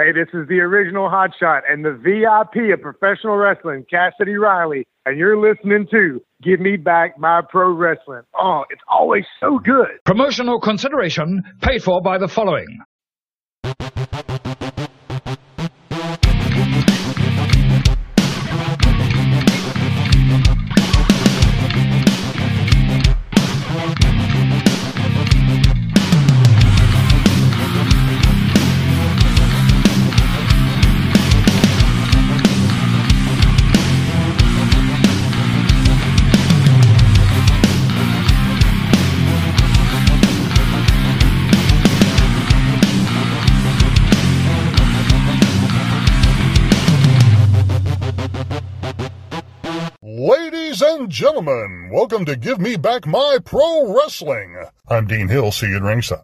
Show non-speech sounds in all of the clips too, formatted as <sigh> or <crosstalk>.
Hey, this is the original hotshot and the VIP of professional wrestling, Cassidy Riley, and you're listening to Give Me Back My Pro Wrestling. Oh, it's always so good. Promotional consideration paid for by the following. And gentlemen, welcome to Give Me Back My Pro Wrestling. I'm Dean Hill, see you at ringside.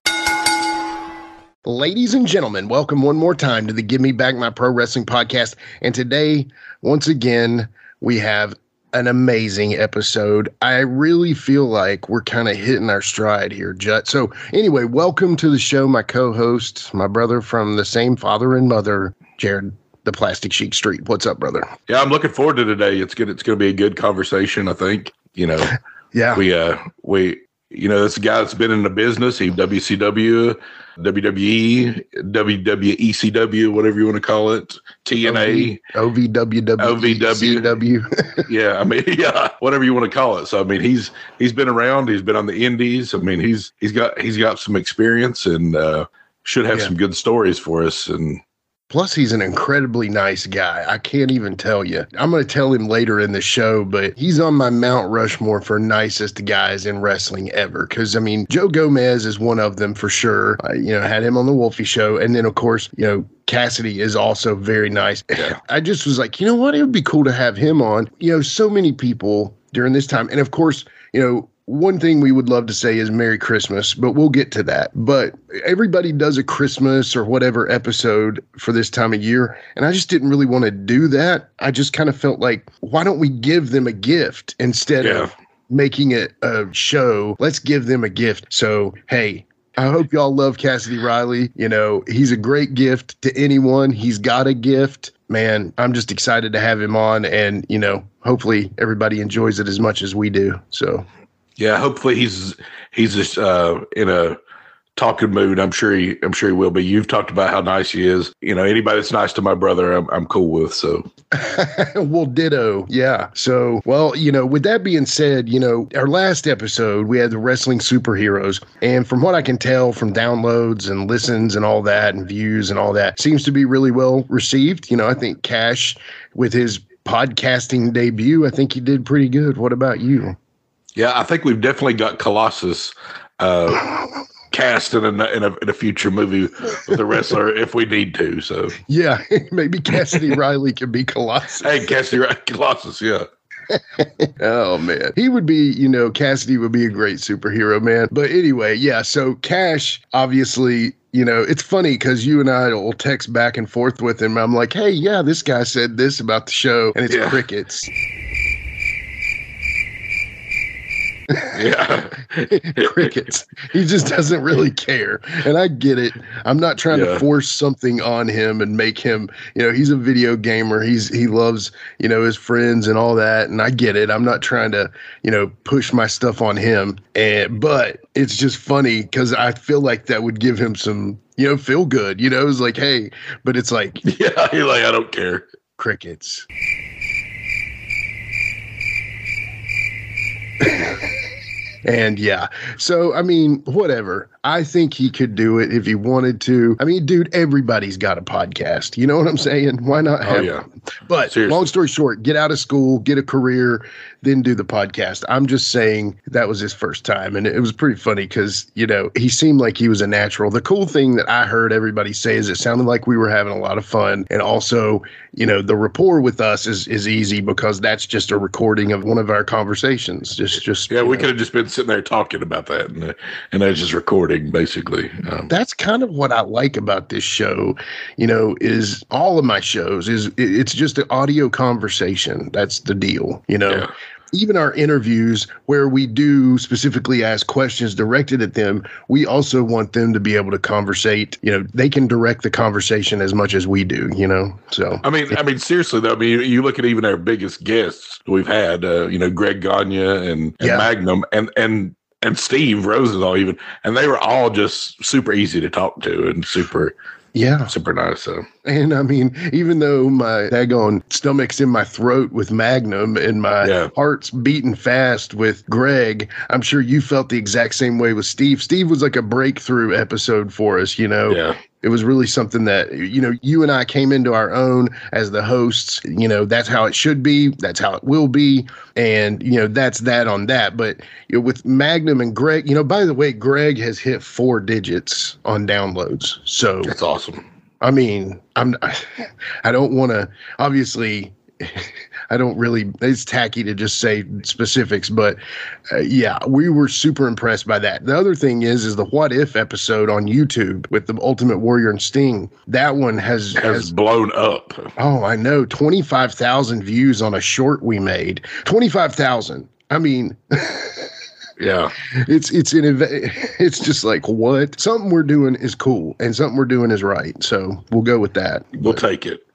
Ladies and gentlemen, welcome one more time to the Give Me Back My Pro Wrestling podcast. And today, once again, we have an amazing episode. I really feel like we're kind of hitting our stride here, Jut. So, anyway, welcome to the show, my co host, my brother from the same father and mother, Jared the Plastic Sheik Street. What's up, brother? Yeah, I'm looking forward to today. It's good. It's going to be a good conversation. I think. You know, <laughs> Yeah. we uh we you know this guy that's been in the business. He WCW, WWE, WWECW, whatever you want to call it, TNA. OVWW. OVW. <laughs> Yeah, I mean, <laughs> yeah, whatever you want to call it. So I mean, he's he's been around. He's been on the Indies. I mean, he's he's got he's got some experience and uh, should have Yeah. some good stories for us. And Plus, he's an incredibly nice guy. I can't even tell you. I'm going to tell him later in the show, but he's on my Mount Rushmore for nicest guys in wrestling ever. Because, I mean, Joe Gomez is one of them for sure. I, you know, had him on the Wolfie show. And then, of course, you know, Cassidy is also very nice. <clears throat> I just was like, you know what? It would be cool to have him on. You know, so many people during this time. And of course, you know, one thing we would love to say is Merry Christmas, but we'll get to that. But everybody does a Christmas or whatever episode for this time of year. And I just didn't really want to do that. I just kind of felt like, why don't we give them a gift instead Yeah. of making it a show? Let's give them a gift. So, hey, I hope y'all love Cassidy Riley. You know, he's a great gift to anyone. He's got a gift. Man, I'm just excited to have him on. And, you know, hopefully everybody enjoys it as much as we do. So, Yeah, hopefully he's he's just uh, in a talking mood. I'm sure he I'm sure he will be. You've talked about how nice he is. You know, anybody that's nice to my brother, I'm I'm cool with. So <laughs> well, ditto. Yeah. So, well, you know, with that being said, you know, our last episode, we had the wrestling superheroes. And from what I can tell from downloads and listens and all that and views and all that, seems to be really well received. You know, I think Cash, with his podcasting debut, I think he did pretty good. What about you? Yeah, I think we've definitely got Colossus uh, <laughs> cast in a, in a in a future movie with the wrestler if we need to. So Yeah. <laughs> Maybe Cassidy <laughs> Riley could be Colossus. hey, Cassidy right, Colossus, yeah. Oh man, he would be. You know, Cassidy would be a great superhero, man. But anyway, yeah. So Cash, obviously, you know, it's funny because you and I will text back and forth with him. I'm like, hey, yeah, this guy said this about the show, and it's Yeah. crickets. Yeah. <laughs> crickets. He just doesn't really care. And I get it. I'm not trying Yeah. to force something on him and make him, you know, he's a video gamer. He's he loves, you know, his friends and all that. And I get it. I'm not trying to, you know, push my stuff on him. And but it's just funny because I feel like that would give him some, you know, feel good. You know, it's like, hey, but it's like <laughs> Yeah, he's like, I don't care. crickets. And yeah, so I mean, whatever. I think he could do it if he wanted to. I mean, dude, everybody's got a podcast. You know what I'm saying? Why not Oh yeah. one? But Seriously. long story short, get out of school, get a career, then do the podcast. I'm just saying that was his first time. And it was pretty funny because, you know, he seemed like he was a natural. The cool thing that I heard everybody say is it sounded like we were having a lot of fun. And also, you know, the rapport with us is is easy because that's just a recording of one of our conversations. Just just Yeah, we know. could have just been sitting there talking about that, and and that's just basically. Um, that's kind of what I like about this show, you know, is all of my shows is it's just an audio conversation. That's the deal, you know. yeah, even our interviews where we do specifically ask questions directed at them, we also want them to be able to conversate. You know, they can direct the conversation as much as we do. You know, so I mean, I mean, seriously though, I mean, you look at even our biggest guests we've had, uh, you know, Greg Gagne and, and Yeah. Magnum and and and Steve Rosenthal even, and they were all just super easy to talk to and super yeah. super nice. So And I mean, even though my daggone stomach's in my throat with Magnum and my Yeah. heart's beating fast with Greg, I'm sure you felt the exact same way with Steve. Steve was like a breakthrough episode for us, you know. yeah, It was really something that, you know, you and I came into our own as the hosts. You know, that's how it should be. That's how it will be. And, you know, that's that on that. But you know, with Magnum and Greg, you know, by the way, Greg has hit four digits on downloads. So that's awesome. I mean, I'm <laughs> I don't want to obviously <laughs> I don't really it's tacky to just say specifics, but uh, yeah, we were super impressed by that. The other thing is is the what if episode on YouTube with the Ultimate Warrior and Sting. That one has Has has blown up. oh, I know, 25,000 views on a short we made. 25,000. I mean, <laughs> Yeah, it's it's an it's just like what something we're doing is cool and something we're doing is right. So we'll go with that. we'll take it.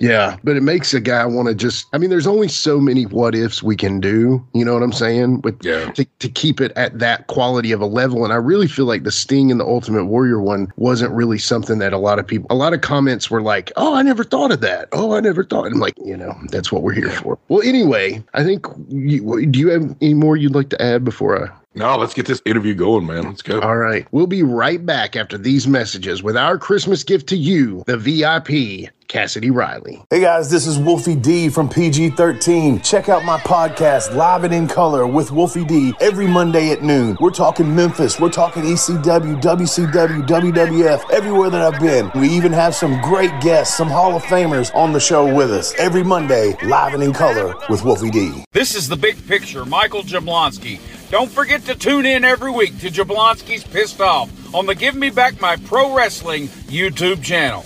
Yeah, but it makes a guy want to just. I mean, there's only so many what ifs we can do. You know what I'm saying? With Yeah. to, to keep it at that quality of a level, and I really feel like the Sting and the Ultimate Warrior one wasn't really something that a lot of people. A lot of comments were like, "Oh, I never thought of that. Oh, I never thought." I'm like, you know, that's what we're here for. Well, anyway, I think. You, do you have any more you'd like to add before I? No, let's get this interview going, man. Let's go. All right. We'll be right back after these messages with our Christmas gift to you, the VIP, Cassidy Riley. Hey guys, this is Wolfie D from PG 13. Check out my podcast, Live and in Color with Wolfie D, every Monday at noon. We're talking Memphis, we're talking ECW, WCW, WWF, everywhere that I've been. We even have some great guests, some Hall of Famers on the show with us. Every Monday, Live and in Color with Wolfie D. This is the big picture, Michael Jablonski. Don't forget to tune in every week to Jablonski's Pissed Off on the Give Me Back My Pro Wrestling YouTube channel.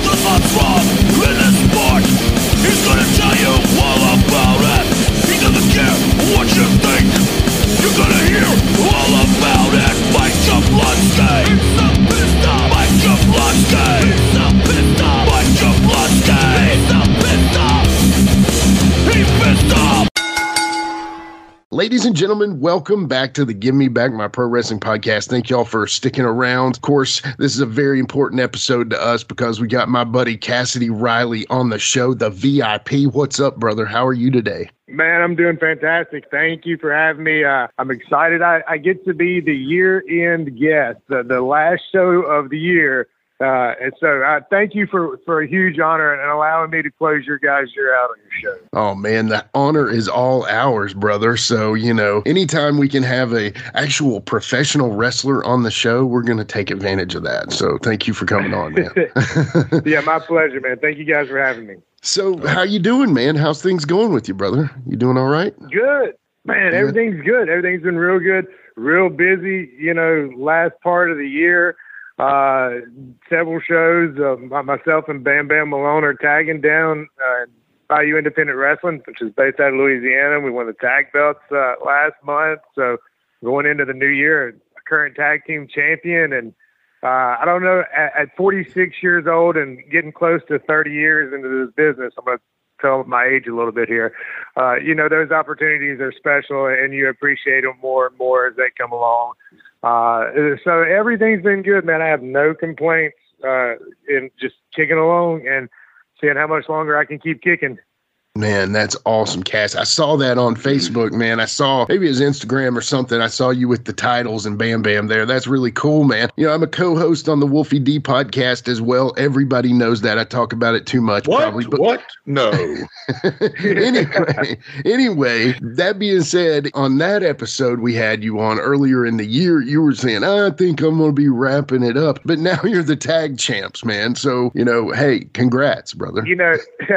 The heartthrob in the sport. He's gonna tell you all about it. He doesn't care what you think. You're gonna hear all about it. Mike Jablonski. Mike Jablonski. Ladies and gentlemen, welcome back to the Give Me Back My Pro Wrestling podcast. Thank y'all for sticking around. Of course, this is a very important episode to us because we got my buddy Cassidy Riley on the show, the VIP. What's up, brother? How are you today? Man, I'm doing fantastic. Thank you for having me. Uh, I'm excited. I, I get to be the year-end guest, the, the last show of the year. Uh, and so uh, thank you for, for a huge honor and allowing me to close your guys' year out on your show. Oh man, the honor is all ours, brother. So, you know, anytime we can have a actual professional wrestler on the show, we're going to take advantage of that. So, thank you for coming on, man. <laughs> yeah, my pleasure, man. Thank you guys for having me. so, how you doing, man? How's things going with you, brother? You doing all right? Good. Man, everything's good. Everything's been real good, real busy, you know, last part of the year. Uh, several shows. Uh, myself and Bam Bam Malone are tagging down uh, Bayou Independent Wrestling, which is based out of Louisiana. We won the tag belts uh, last month. So going into the new year, current tag team champion. And uh, I don't know, at, at 46 years old and getting close to 30 years into this business, I'm going to tell my age a little bit here. Uh, you know, those opportunities are special and you appreciate them more and more as they come along. Uh, so everything's been good, man. I have no complaints, uh, in just kicking along and seeing how much longer I can keep kicking. Man, that's awesome, Cass. I saw that on Facebook, man. I saw maybe was Instagram or something. I saw you with the titles and Bam Bam there. That's really cool, man. You know, I'm a co-host on the Wolfie D podcast as well. Everybody knows that. I talk about it too much, What? probably. But what? No. <laughs> anyway, anyway, that being said, on that episode we had you on earlier in the year, you were saying, I think I'm going to be wrapping it up. But now <laughs> you're the tag champs, man. So, you know, hey, congrats, brother. You know, <laughs>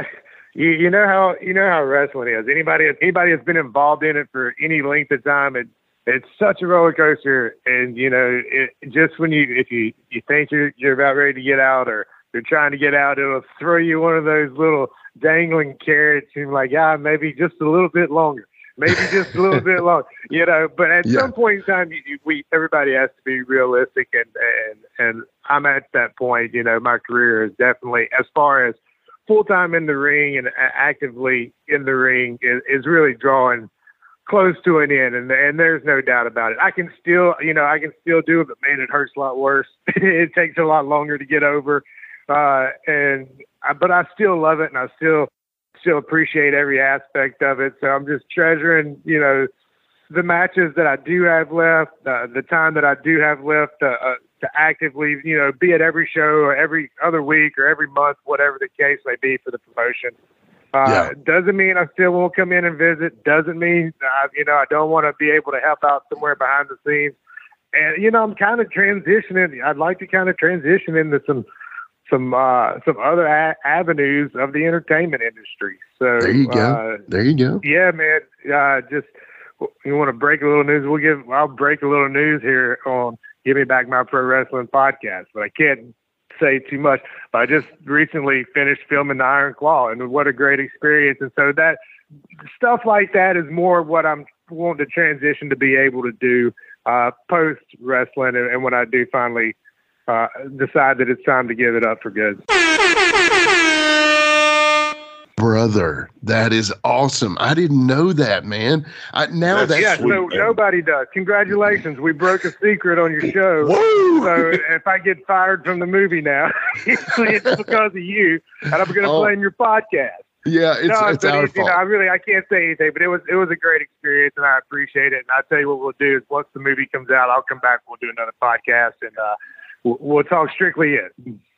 you, you know how you know how wrestling is. Anybody anybody that's been involved in it for any length of time, it it's such a roller coaster. And you know, it, just when you if you you think you're you're about ready to get out or you're trying to get out, it'll throw you one of those little dangling carrots and like, ah, maybe just a little bit longer. Maybe just a little bit longer, <laughs> you know. But at Yeah. some point in time, you, you, we everybody has to be realistic, and and and I'm at that point. You know, my career is definitely as far as full time in the ring and actively in the ring is, is really drawing close to an end, and and there's no doubt about it. I can still, you know, I can still do it, but man, it hurts a lot worse. <laughs> it takes a lot longer to get over, uh, and I, but I still love it, and I still still appreciate every aspect of it. So I'm just treasuring, you know, the matches that I do have left, uh, the time that I do have left uh, uh, to actively, you know, be at every show or every other week or every month, whatever the case may be for the promotion. Uh, Yeah. Doesn't mean I still won't come in and visit. Doesn't mean, uh, you know, I don't want to be able to help out somewhere behind the scenes. And you know, I'm kind of transitioning. I'd like to kind of transition into some some uh, some other a- avenues of the entertainment industry. So There you go. Uh, There you go. yeah, man. Uh, just you want to break a little news? We'll give. I'll break a little news here on Give Me Back My Pro Wrestling podcast, but I can't say too much. But I just recently finished filming the Iron Claw, and what a great experience! And so that stuff like that is more what I'm wanting to transition to be able to do uh, post wrestling, and, and when I do finally uh, decide that it's time to give it up for good. <laughs> Brother, that is awesome. I didn't know that, man. I, now That's- that's, yeah, sweet, so man. nobody does. Congratulations, we broke a secret on your show. <laughs> Woo! So if I get fired from the movie now, <laughs> it's because of you, and I'm going to Oh. blame your podcast. yeah, it's, no, it's but our it- you know, I really I can't say anything, but it was it was a great experience, and I appreciate it. And I tell you what we'll do is once the movie comes out, I'll come back. We'll do another podcast, and uh, we'll, we'll talk strictly it.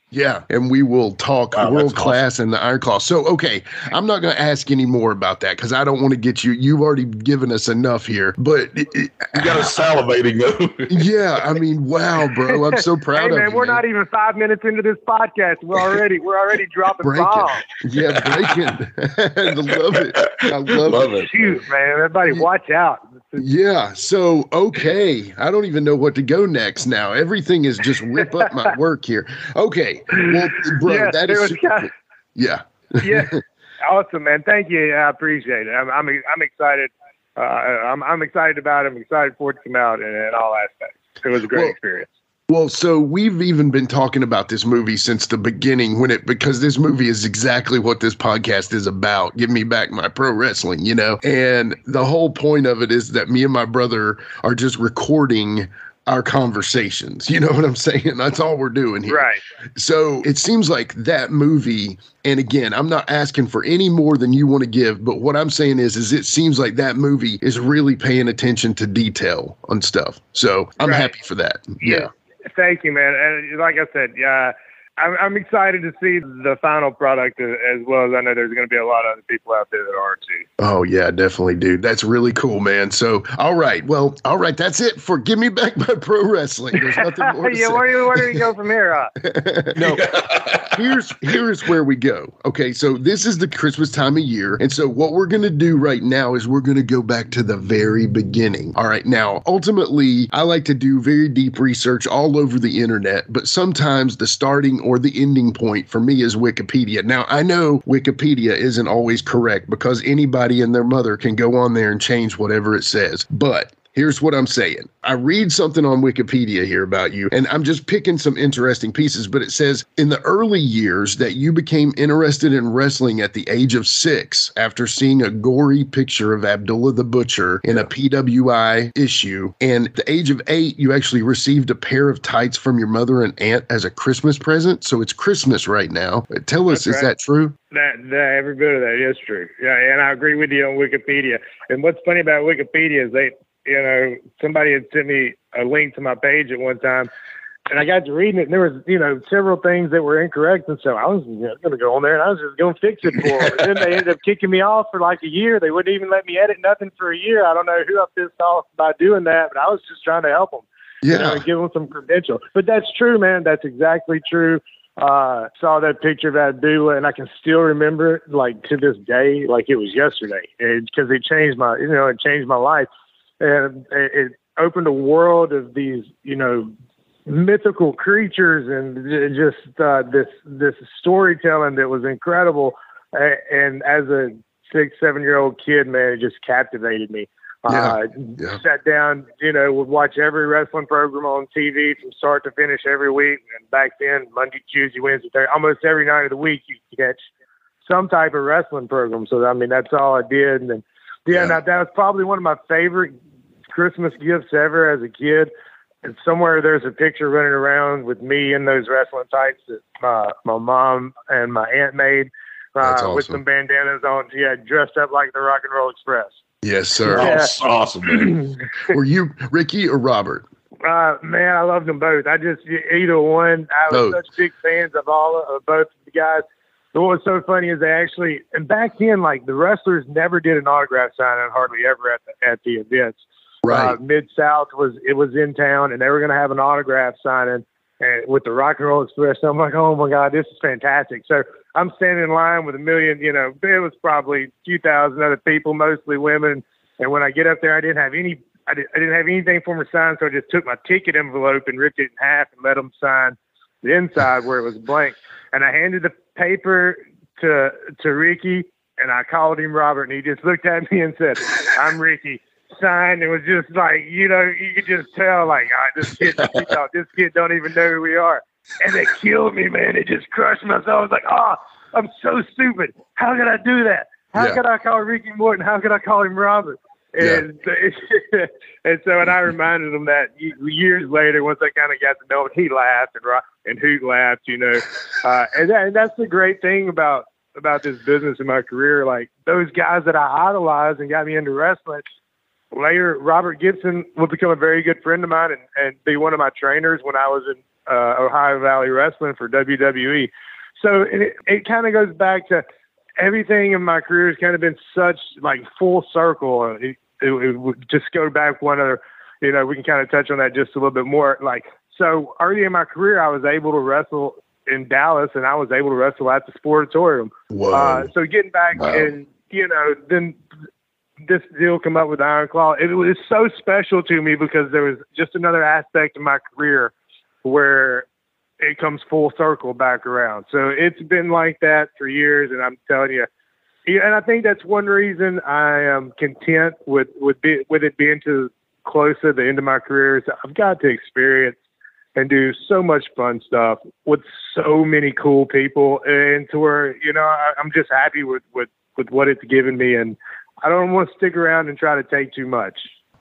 Yeah, and we will talk Wow, world class and the Iron Claw. So, okay, I'm not going to ask any more about that because I don't want to get you. You've already given us enough here. But it- it- You got us salivating though. <laughs> yeah, I mean, wow, bro, I'm so <laughs> proud hey of man, you. we're man. not even five minutes into this podcast. We're already we're already dropping Breaking. bombs. Yeah, breaking. <laughs> I love it. I love, Love it. it. Shoot, man, everybody, watch out. Yeah. So, okay, I don't even know what to go next now. Everything is just rip up my work here. Okay, well, bro, yeah, that is super kinda- yeah. yeah, <laughs> awesome, man. Thank you. I appreciate it. I'm I'm, I'm excited. Uh, I'm I'm excited about it. I'm excited for it to come out in, in all aspects. It was a great Well, experience. Well, so we've even been talking about this movie since the beginning when it because this movie is exactly what this podcast is about. Give me back my pro wrestling, you know? And the whole point of it is that me and my brother are just recording our conversations. You know what I'm saying? <laughs> That's all we're doing here. Right. So it seems like that movie, and again, I'm not asking for any more than you want to give, but what I'm saying is, is it seems like that movie is really paying attention to detail on stuff. So I'm Right. happy for that. Yeah. Thank you, man. And like I said, yeah, I'm, I'm excited to see the final product as, well as I know there's going to be a lot of other people out there that are too. Oh yeah, definitely, dude. That's really cool, man. So, all right, well, all right, that's it for give me back my pro wrestling. There's <laughs> nothing more to yeah, say. where, do where do we go from here? Uh? <laughs> no, here's here's where we go. Okay, so this is the Christmas time of year, and so what we're gonna do right now is we're gonna go back to the very beginning. All right, now ultimately, I like to do very deep research all over the internet, but sometimes the starting or the ending point for me is Wikipedia. Now I know Wikipedia isn't always correct because anybody and their mother can go on there and change whatever it says, but Here's what I'm saying. I read something on Wikipedia here about you, and I'm just picking some interesting pieces, but it says in the early years that you became interested in wrestling at the age of six after seeing a gory picture of Abdullah the Butcher in a PWI issue. And at the age of eight, you actually received a pair of tights from your mother and aunt as a Christmas present. So it's Christmas right now. Tell us, That's is right. that true? That, that every bit of that is true. Yeah, and I agree with you on Wikipedia. And what's funny about Wikipedia is they, you know, somebody had sent me a link to my page at one time, and I got to reading it, and there was, you know, several things that were incorrect, and so I was you know, going to go on there and I was just going to fix it for them. and then they ended up kicking me off for like a year. They wouldn't even let me edit nothing for a year. I don't know who I pissed off by doing that, but I was just trying to help them you know, Yeah. give them some credential. But that's true, man. That's exactly true. Uh, saw that picture of Abdullah, and I can still remember it like to this day, like it was yesterday, because it changed my, you know, it changed my life, and it, opened a world of these, you know, mythical creatures and just uh, this this storytelling that was incredible. And as a six seven year old kid, man, it just captivated me. Yeah, Uh, yeah. Sat down, you know, would watch every wrestling program on TV from start to finish every week. And back then, Monday, Tuesday, Wednesday, Thursday, almost every night of the week, you catch some type of wrestling program. So I mean, that's all I did. And then, yeah, Yeah. Now, that was probably one of my favorite Christmas gifts ever as a kid. And somewhere there's a picture running around with me in those wrestling tights that my my mom and my aunt made uh, That's with some bandanas on. Yeah, dressed up like the Rock and Roll Express. Yes, sir. Yeah. Awesome, awesome, man. <laughs> Were you Ricky or Robert? Uh, man, I loved them both. I just either one. I was Both. such big fans of all of both of the guys. But what was so funny is they actually, and back then, like the wrestlers never did an autograph signing hardly ever at the at the events. Right. Uh, Mid South was it was in town, and they were going to have an autograph signing and with the Rock and Roll Express. I'm like, oh my god, this is fantastic. So I'm standing in line with a million, you know, it was probably a few thousand other people, mostly women. And when I get up there, I didn't have any, I, did, I didn't have anything for them to sign, so I just took my ticket envelope and ripped it in half and let them sign the inside where it was blank. And I handed the paper to to Ricky, and I called him Robert, and he just looked at me and said, "I'm Ricky." Signed. It was just like you know, you could just tell, like, all right, this kid, this kid don't even know who we are, and it killed me, man. It just crushed my soul. I was like, oh, I'm so stupid. How could I do that? How Yeah. could I call Ricky Morton? How could I call him Robert? And <laughs> and so and I reminded him that years later, once I kind of got to know him, he laughed and and Hoot laughed, you know. <laughs> Uh, and, that, and that's the great thing about about this business and my career. Like those guys that I idolized and got me into wrestling. Later, Robert Gibson would become a very good friend of mine and, and be one of my trainers when I was in uh, Ohio Valley Wrestling for WWE. So it, it kind of goes back to everything in my career has kind of been such like full circle. It, it, it would just go back one other, you know, we can kind of touch on that just a little bit more. Like, so early in my career, I was able to wrestle in Dallas and I was able to wrestle at the Sportatorium. Uh, so getting back Wow. and, you know, then this deal come up with Iron Claw. It was so special to me because there was just another aspect of my career where it comes full circle back around. So it's been like that for years, and I'm telling you, yeah, and I think that's one reason I am content with with be, with it being to close to the end of my career. Is I've got to experience and do so much fun stuff with so many cool people, and to where you know I, I'm just happy with with with what it's given me, and I don't want to stick around and try to take too much.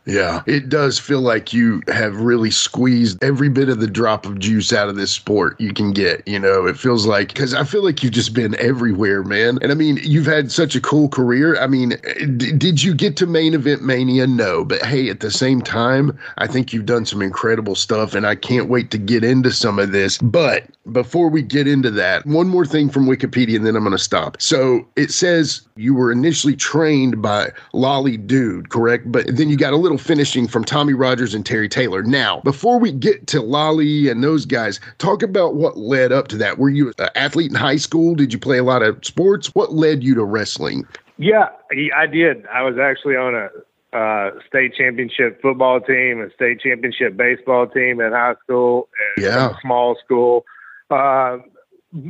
Yeah, it does feel like you have really squeezed every bit of the drop of juice out of this sport you can get. You know, it feels like because I feel like you've just been everywhere, man. And I mean, you've had such a cool career. I mean, d- did you get to main event mania? No, but hey, at the same time, I think you've done some incredible stuff, and I can't wait to get into some of this. But before we get into that, one more thing from Wikipedia, and then I'm going to stop. So it says you were initially trained by Lolly Dude, correct? But then you got a little finishing from Tommy Rogers and Terry Taylor. Now, before we get to Lolly and those guys, talk about what led up to that. Were you an athlete in high school? Did you play a lot of sports? What led you to wrestling? Yeah, I did. I was actually on a uh, state championship football team, a state championship baseball team in high school, and Yeah. small school. Uh,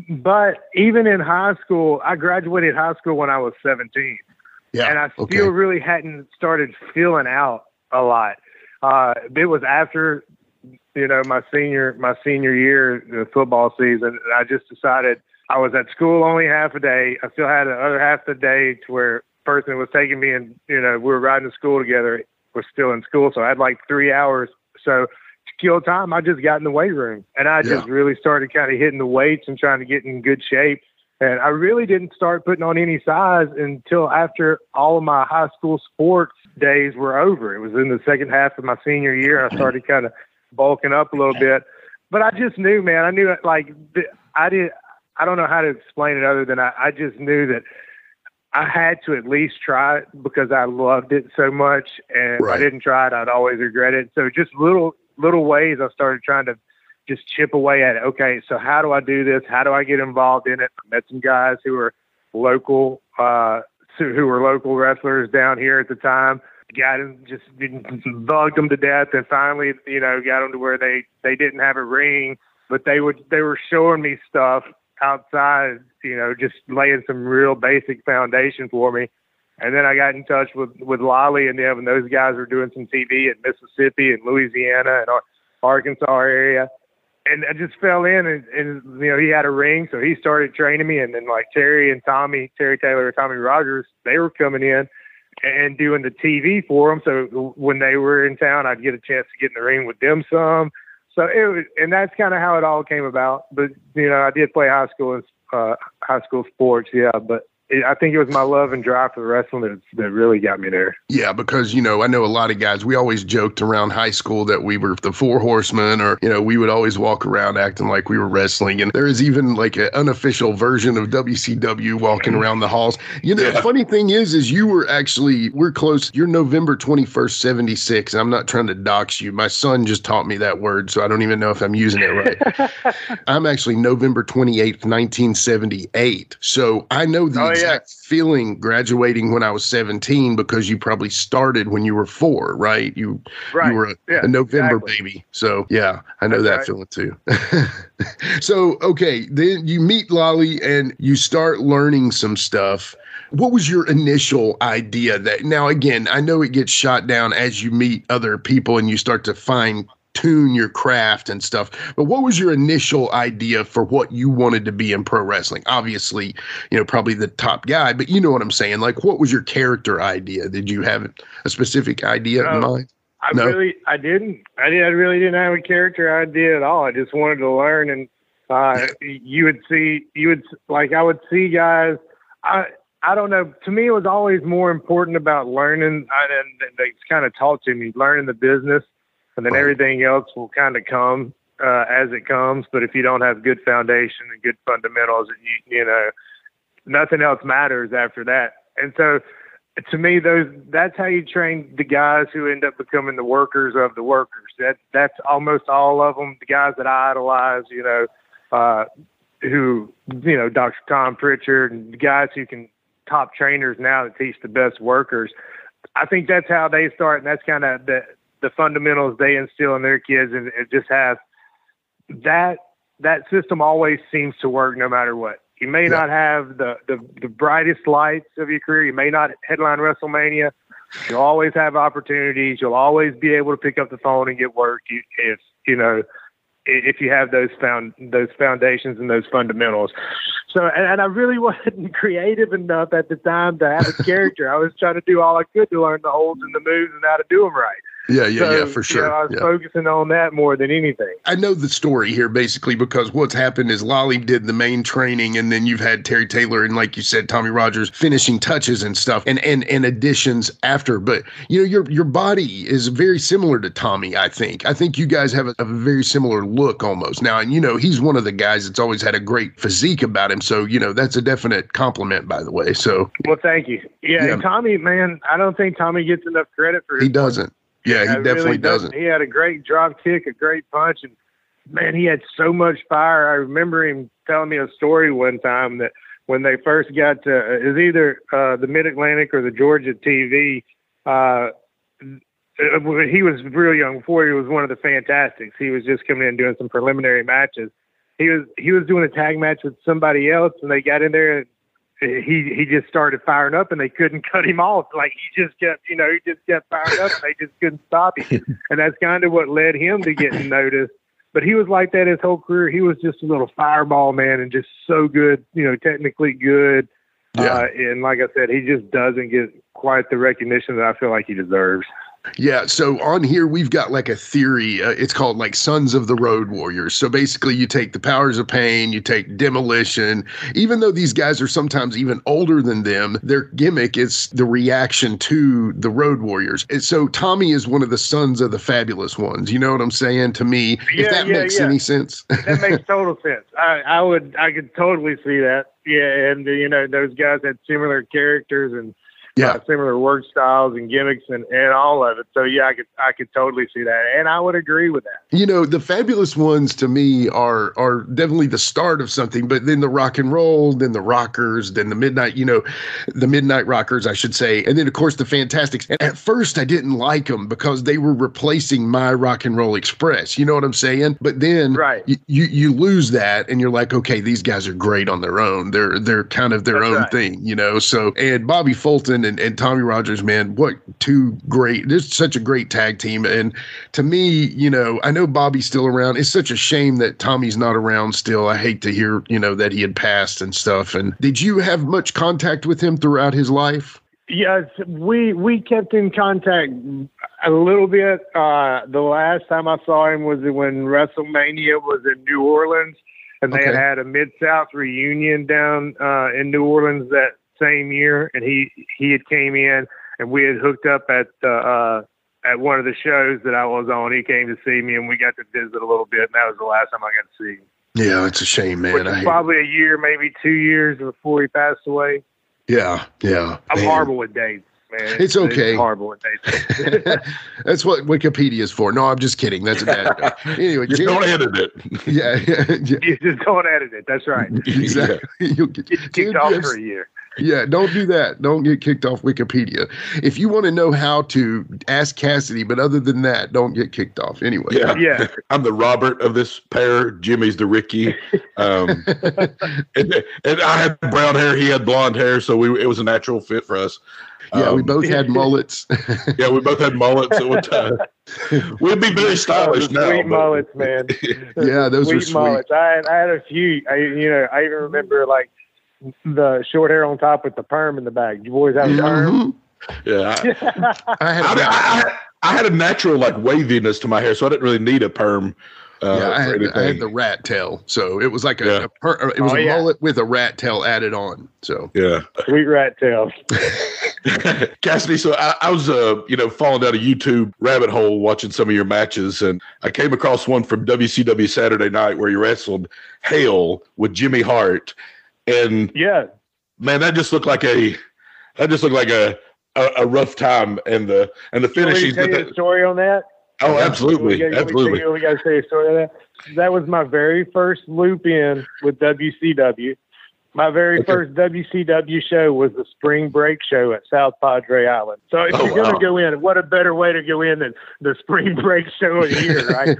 but even in high school, I graduated high school when I was 17 Yeah. and I still okay. really hadn't started feeling out a lot. Uh, it was after, you know, my senior my senior year the football season, and I just decided I was at school only half a day. I still had the other half of the day to where person that was taking me and you know we were riding to school together was still in school, so I had like three hours. So to kill time, I just got in the weight room and I just really started kind of hitting the weights and trying to get in good shape. And I really didn't start putting on any size until after all of my high school sports days were over. It was in the second half of my senior year. I started <laughs> kind of bulking up a little bit. But I just knew, man, I knew like I did. I don't know how to explain it other than I, I just knew that I had to at least try it because I loved it so much. And if I didn't try it, I'd always regret it. So just little, little ways I started trying to just chip away at it. Okay, so how do I do this? How do I get involved in it? I met some guys who were local, uh, who were local wrestlers down here at the time. got him just bugged them to death, and finally, you know, got them to where they they didn't have a ring, but they would they were showing me stuff outside, you know, just laying some real basic foundation for me. And then I got in touch with with Lolly and them, and those guys were doing some TV in Mississippi and Louisiana and Arkansas area. And I just fell in, and, and you know he had a ring, so he started training me. And then like Terry and Tommy, Terry Taylor and Tommy Rogers, they were coming in and doing the TV for them. So when they were in town, I'd get a chance to get in the ring with them some. So it was, and that's kind of how it all came about. But you know, I did play high school and uh, high school sports, yeah. But I think it was my love and drive for wrestling that, that really got me there. Yeah, because you know I know a lot of guys. We always joked around high school that we were the Four Horsemen, or you know we would always walk around acting like we were wrestling. And there is even like an unofficial version of WCW walking mm-hmm. around the halls. You know, yeah. the funny thing is, is you were actually we're close. You're November twenty first, seventy six. I'm not trying to dox you. My son just taught me that word, so I don't even know if I'm using it right. <laughs> I'm actually November twenty eighth, nineteen seventy eight. So I know the. Oh, exact yeah. feeling graduating when I was 17 because you probably started when you were four, right? You right. you were a, yeah, a November exactly. baby. So yeah, I know That's that right. feeling too. <laughs> so okay, then you meet Lolly and you start learning some stuff. What was your initial idea that now again, I know it gets shot down as you meet other people and you start to find tune your craft and stuff. But what was your initial idea for what you wanted to be in pro wrestling? Obviously, you know, probably the top guy, but you know what I'm saying. Like, what was your character idea? Did you have a specific idea no, in mind? I no? really, I didn't. I did. I really didn't have a character idea at all. I just wanted to learn, and uh, you would see, you would like, I would see guys. I I don't know. To me, it was always more important about learning, and, and they kind of taught to me learning the business and then right. everything else will kind of come uh, as it comes. But if you don't have good foundation and good fundamentals, and you, you know, nothing else matters after that. And so, to me, those that's how you train the guys who end up becoming the workers of the workers. That that's almost all of them. The guys that I idolize, you know, uh, who you know, Dr. Tom Prichard and the guys who can top trainers now that teach the best workers. I think that's how they start, and that's kind of the the fundamentals they instill in their kids, and it just have that that system always seems to work no matter what. You may yeah. not have the, the the brightest lights of your career. You may not headline WrestleMania. You'll always have opportunities. You'll always be able to pick up the phone and get work if you know if you have those found those foundations and those fundamentals. So, and, and, I really <laughs> wasn't creative enough at the time to have a character. I was trying to do all I could to learn the holds and the moves and how to do them right. Yeah, yeah, so, yeah, for sure. You know, I was yeah. focusing on that more than anything. I know the story here basically because what's happened is Lolly did the main training, and then you've had Terry Taylor and, like you said, Tommy Rogers finishing touches and stuff, and and and additions after. But you know, your your body is very similar to Tommy. I think. I think you guys have a, a very similar look almost now, and you know, he's one of the guys that's always had a great physique about him. So you know, that's a definite compliment, by the way. So well, thank you. Yeah, yeah. Tommy, man, I don't think Tommy gets enough credit for. It. He doesn't. Yeah, he definitely really doesn't. He had a great drop kick, a great punch, and man, he had so much fire. I remember him telling me a story one time that when they first got to uh, is either uh, the Mid Atlantic or the Georgia TV. Uh, he was real young before he was one of the Fantastics. He was just coming in doing some preliminary matches. He was he was doing a tag match with somebody else, and they got in there he he just started firing up and they couldn't cut him off. Like he just kept, you know, he just kept firing up and they just couldn't stop him. <laughs> And that's kind of what led him to getting noticed. But he was like that his whole career. He was just a little fireball man and just so good, you know, technically good. Yeah. Uh, and like I said, he just doesn't get quite the recognition that I feel like he deserves. Yeah. So on here, we've got like a theory. Uh, it's called like Sons of the Road Warriors. So basically, you take the powers of pain, you take demolition. Even though these guys are sometimes even older than them, their gimmick is the reaction to the Road Warriors. And so Tommy is one of the sons of the fabulous ones. You know what I'm saying to me? Yeah, if that yeah, makes yeah. any sense. that makes <laughs> total sense. I, I would, I could totally see that. Yeah. And, you know, those guys had similar characters and, Yeah. uh, similar work styles and gimmicks and, and all of it. So yeah, I could I could totally see that, and I would agree with that. You know, the fabulous ones to me are are definitely the start of something, but then the rock and roll, then the rockers, then the midnight, you know, the midnight rockers, I should say, and then of course the fantastics. And at first I didn't like them because they were replacing my rock and roll express. You know what I'm saying? But then Right. you, you lose that and you're like, okay, these guys are great on their own. They're they're kind of their That's own right. thing, you know. So and Bobby Fulton and, and Tommy Rogers, man, what two great there's such a great tag team. And to me, you know, I know Bobby's still around. It's such a shame that Tommy's not around still. I hate to hear, you know, that he had passed and stuff. And did you have much contact with him throughout his life? Yes, we we kept in contact a little bit. Uh, the last time I saw him was when WrestleMania was in New Orleans, and they had had a Mid South reunion down uh, in New Orleans that same year, and he he had came in, and we had hooked up at uh, uh, at one of the shows that I was on. He came to see me, and we got to visit a little bit, and that was the last time I got to see him. Yeah, it's a shame, man. Which I was hate probably a year, maybe two years before he passed away. Yeah, yeah. I'm man. horrible with dates, man. It's okay. horrible with dates. <laughs> That's what Wikipedia is for. No, I'm just kidding. That's a bad. <laughs> Anyway, Just Jim- don't edit it. yeah, yeah, <laughs> yeah, you just don't edit it. That's right. exactly. You'll get, Get kicked Jim, off for a year. Yeah, don't do that. Don't get kicked off Wikipedia. If you want to know how to ask Cassidy, but other than that, don't get kicked off. Anyway. Yeah. Yeah. <laughs> I'm the Robert of this pair. Jimmy's the Ricky. Um, <laughs> and, and I had brown hair. He had blonde hair, so we it was a natural fit for us. Yeah, we Um, both had mullets. <laughs> Yeah, we both had mullets at one time. We'd be very stylish Oh, now. Sweet but- mullets, man. Yeah, those sweet were sweet. mullets. I had, I had a few. I you know I even remember like the short hair on top with the perm in the back. You boys have a perm? Mhm. Yeah, I, <laughs> I had I, a mean, I, I, I had a natural like waviness to my hair, so I didn't really need a perm. Uh, yeah, I had. I had the rat tail, so it was like a, Yeah. a per, it was Oh, a yeah. mullet with a rat tail added on. So yeah. Sweet rat tail. <laughs> <laughs> Cassidy, so I, I was, uh, you know, falling down a YouTube rabbit hole watching some of your matches, and I came across one from WCW Saturday Night where you wrestled Hale with Jimmy Hart, and Yeah. man, that just looked like a, that just looked like a, a, a rough time, and the and the finishing. tell you a story on that? Oh, absolutely, We absolutely. We got to say a story on that. That was my very first loop in with WCW. My very Okay. first WCW show was the spring break show at South Padre Island. So if Oh, you're going to go in, what a better way to go in than the spring <laughs> break show of the year, right?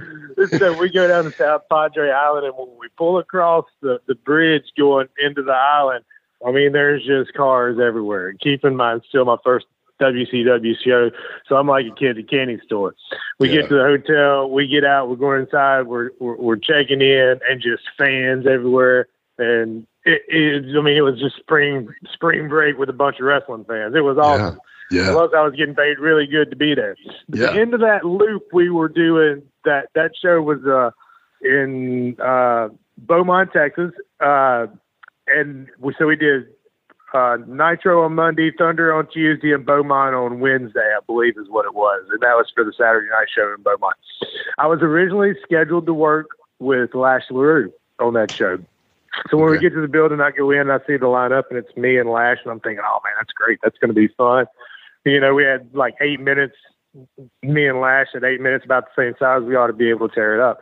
<laughs> so we go down to South Padre Island, and when we pull across the, the bridge going into the island, I mean, there's just cars everywhere. Keep in mind, still my first WCW show, so I'm like a kid at a candy store. We Yeah. get to the hotel, we get out, we're going inside, we're we're, we're checking in, and just fans everywhere. And it, it, I mean, it was just spring spring break with a bunch of wrestling fans. It was awesome. yeah, Plus, I was getting paid really good to be there. At Yeah. the end of that loop, we were doing that. That show was uh, in uh, Beaumont, Texas, uh, and we, so we did uh, Nitro on Monday, Thunder on Tuesday, and Beaumont on Wednesday. I believe is what it was, and that was for the Saturday night show in Beaumont. I was originally scheduled to work with Lash LaRue on that show. So when we get to the building, I go in, and I see the lineup, and it's me and Lash, and I'm thinking, oh man, that's great. That's going to be fun. You know, we had like eight minutes. Me and Lash at eight minutes, about the same size. We ought to be able to tear it up.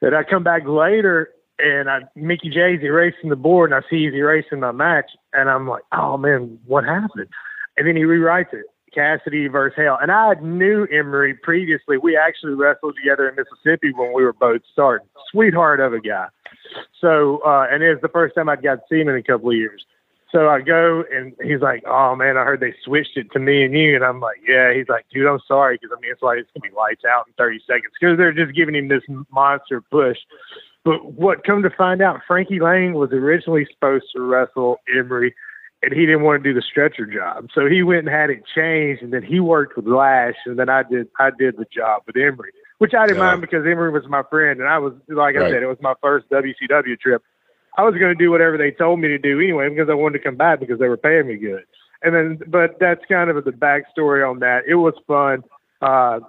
Then I come back later, and I Mickie Jay's erasing the board, and I see he's erasing my match, and I'm like, oh man, what happened? And then he rewrites it. Cassidy versus Hale. And I knew Emory previously. We actually wrestled together in Mississippi when we were both starting. Sweetheart of a guy. So, uh, and it was the first time I'd got to see him in a couple of years. So I go and he's like, "Oh man, I heard they switched it to me and you." And I'm like, "Yeah." He's like, "Dude, I'm sorry because I mean it's like it's gonna be lights out in 30 seconds because they're just giving him this monster push." But what come to find out, Frankie Lane was originally supposed to wrestle Emory, and he didn't want to do the stretcher job, so he went and had it changed, and then he worked with Lash, and then I did I did the job with Emory, which I didn't Yeah. mind because Emory was my friend, and I was like I said, it was my first WCW trip. I was going to do whatever they told me to do anyway because I wanted to come back because they were paying me good. And then, but that's kind of the backstory on that. It was fun. Uh,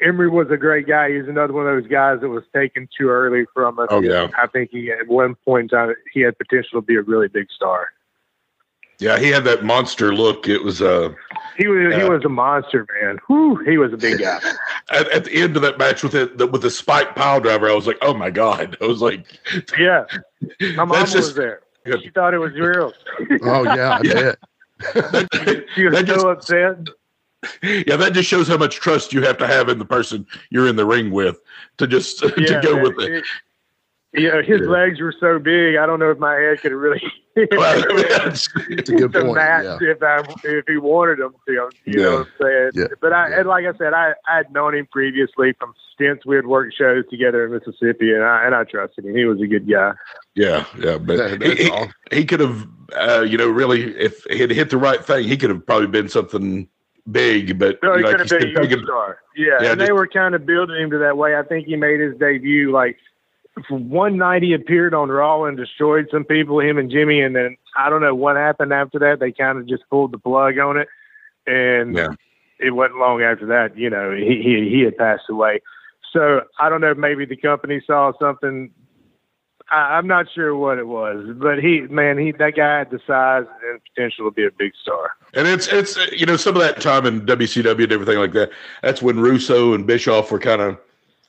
Emory was a great guy. He's another one of those guys that was taken too early from us. Oh, yeah. I think he at one point in time he had potential to be a really big star. Yeah, he had that monster look. It was uh He was he was a monster, man. Whew, he was a big guy. <laughs> at, at the end of that match with it the, with the spike pile driver. I was like, oh my god! <laughs> I was like, yeah, <laughs> my mom That's was just- there. She thought it was real. Oh yeah, I Yeah. bet. She was That just- so upset. yeah, that just shows how much trust you have to have in the person you're in the ring with to just to Yeah, go man, with it. Yeah, his Yeah. legs were so big. I don't know if my head could have really <laughs> Well, <laughs> it's- It's a good the point. match Yeah. if I if he wanted him to. You Yeah. know what I'm saying? Yeah. But I Yeah. and like I said, I I had known him previously from stints we had worked shows together in Mississippi, and I and I trusted him. He was a good guy. yeah, yeah, but That- he, he, he could have, uh, you know, really, if he had hit the right thing, he could have probably been something big. But No, he you could have been a said, star. Yeah, Yeah, and they were kind of building him to that way. I think he made his debut like for one night he appeared on Raw and destroyed some people, him and Jimmy, and then I don't know what happened after that. They kind of just pulled the plug on it, and Yeah. it wasn't long after that. You know, he he, he had passed away. So I don't know. Maybe the company saw something. I, I'm not sure what it was, but he, man, he that guy had the size and potential to be a big star. And it's it's you know some of that time in WCW and everything like that. That's when Russo and Bischoff were kind of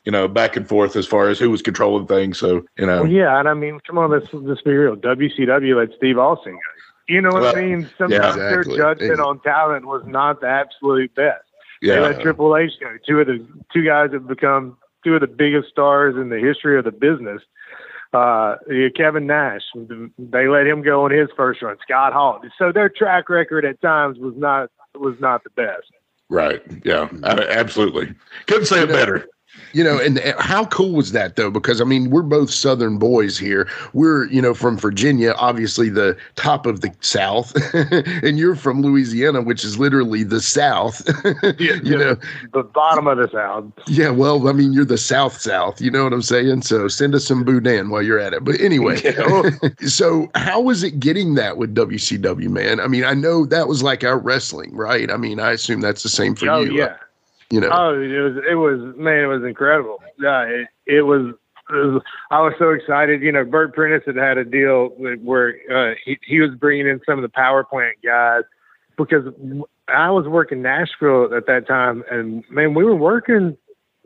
you know back and forth as far as who was controlling things. So you know, Well, yeah, and I mean, come on, let's let's be real. WCW let Steve Austin go. You know what Well, I mean? Sometimes exactly. their judgment Yeah. on talent was not the absolute best. They let yeah, Triple H go. Two of the two guys have become two of the biggest stars in the history of the business. Uh, Kevin Nash, they let him go on his first run. Scott Hall. So their track record at times was not was not the best. right, yeah, I- absolutely. Couldn't say it better. You know, and how cool was that though? Because I mean, we're both Southern boys here. We're, you know, from Virginia, obviously the top of the South, <laughs> and you're from Louisiana, which is literally the South. <laughs> you know, The bottom of the South. yeah. Well, I mean, you're the South South. You know what I'm saying? So send us some boudin while you're at it. But anyway, <laughs> so how was it getting that with WCW, man? I mean, I know that was like our wrestling, right? I mean, I assume that's the same for oh you. yeah. You know, Oh, it was it was man, it was incredible. Yeah, it, it was. It was I was so excited. You know, Bert Prentice had had a deal where uh, he he was bringing in some of the power plant guys because I was working Nashville at that time, and man, we were working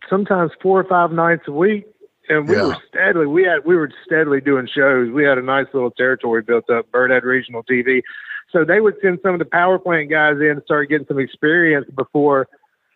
sometimes four or five nights a week, and we Yeah. were steadily we had we were steadily doing shows. We had a nice little territory built up. Bert had regional TV, so they would send some of the power plant guys in and start getting some experience before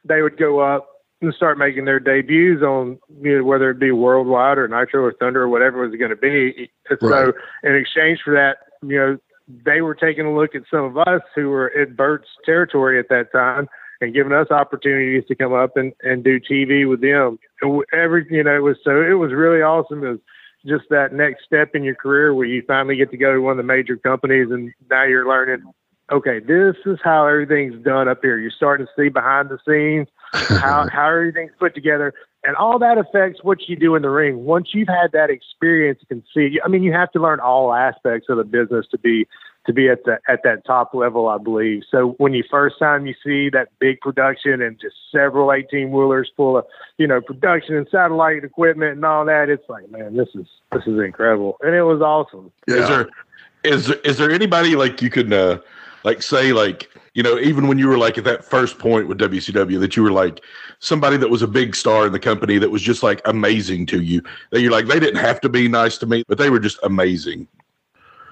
they would go up and start making their debuts on you know whether it be worldwide or Nitro or Thunder or whatever it was going to be. And So Right. in exchange for that, you know, they were taking a look at some of us who were in Bert's territory at that time and giving us opportunities to come up and, and do TV with them. And every you know, it was so it was really awesome. It was just that next step in your career where you finally get to go to one of the major companies and now you're learning okay, this is how everything's done up here. You're starting to see behind the scenes <laughs> how how everything's put together, and all that affects what you do in the ring. Once you've had that experience, you can see. I mean, you have to learn all aspects of the business to be to be at the at that top level, I believe. So when you first time you see that big production and just several eighteen wheelers full of you know production and satellite equipment and all that, it's like, man, this is this is incredible, and it was awesome. Is there is there, is there anybody like you could uh, like say like you know even when you were like at that first point with WCW that you were like somebody that was a big star in the company that was just like amazing to you that you're like they didn't have to be nice to me but they were just amazing.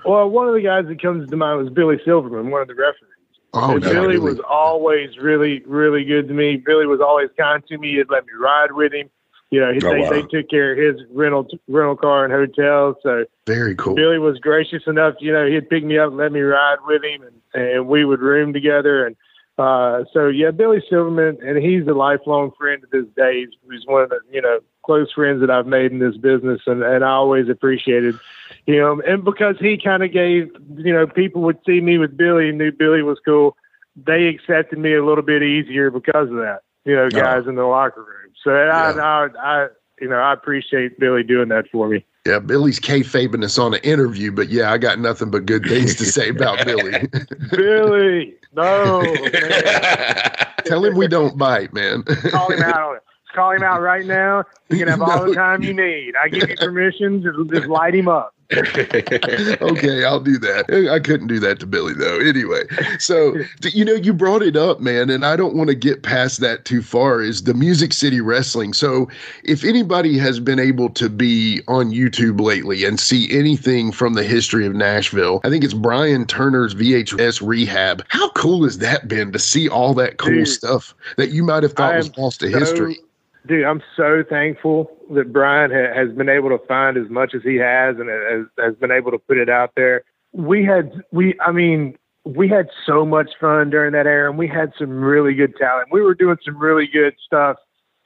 Well, one of the guys that comes to mind was Billy Silverman, one of the referees. oh, no, Billy really? was always really, really good to me. Billy was always kind to me. He'd let me ride with him. You know, he, Oh, they, wow. they took care of his rental rental car and hotel. So very cool. Billy was gracious enough. You know, he'd pick me up and let me ride with him, and, and we would room together. And uh, so, yeah, Billy Silverman, and he's a lifelong friend to this day. He's, he's one of the you know close friends that I've made in this business, and, and I always appreciated him. And because he kind of gave, you know, people would see me with Billy and knew Billy was cool. They accepted me a little bit easier because of that. You know, guys in the locker room. So I, I, I, you know, I appreciate Billy doing that for me. Yeah, Billy's kayfabing us on an interview, but yeah, I got nothing but good things to say about Billy. <laughs> Billy, no, <laughs> man. Tell him we don't bite, man. call him out. Call him out right now. You can have all <laughs> No. the time you need. I give you permission to just light him up. <laughs> okay, I'll do that. I couldn't do that to Billy though. Anyway, so you know, you brought it up, man, and I don't want to get past that too far. Is the Music City Wrestling? So, if anybody has been able to be on YouTube lately and see anything from the history of Nashville, I think it's Brian Turner's VHS Rehab. How cool has that been to see all that cool Dude, stuff that you might have thought was lost to so- history? Dude, I'm so thankful that Brian ha- has been able to find as much as he has and has, has been able to put it out there. We had, we, I mean, we had so much fun during that era and we had some really good talent. We were doing some really good stuff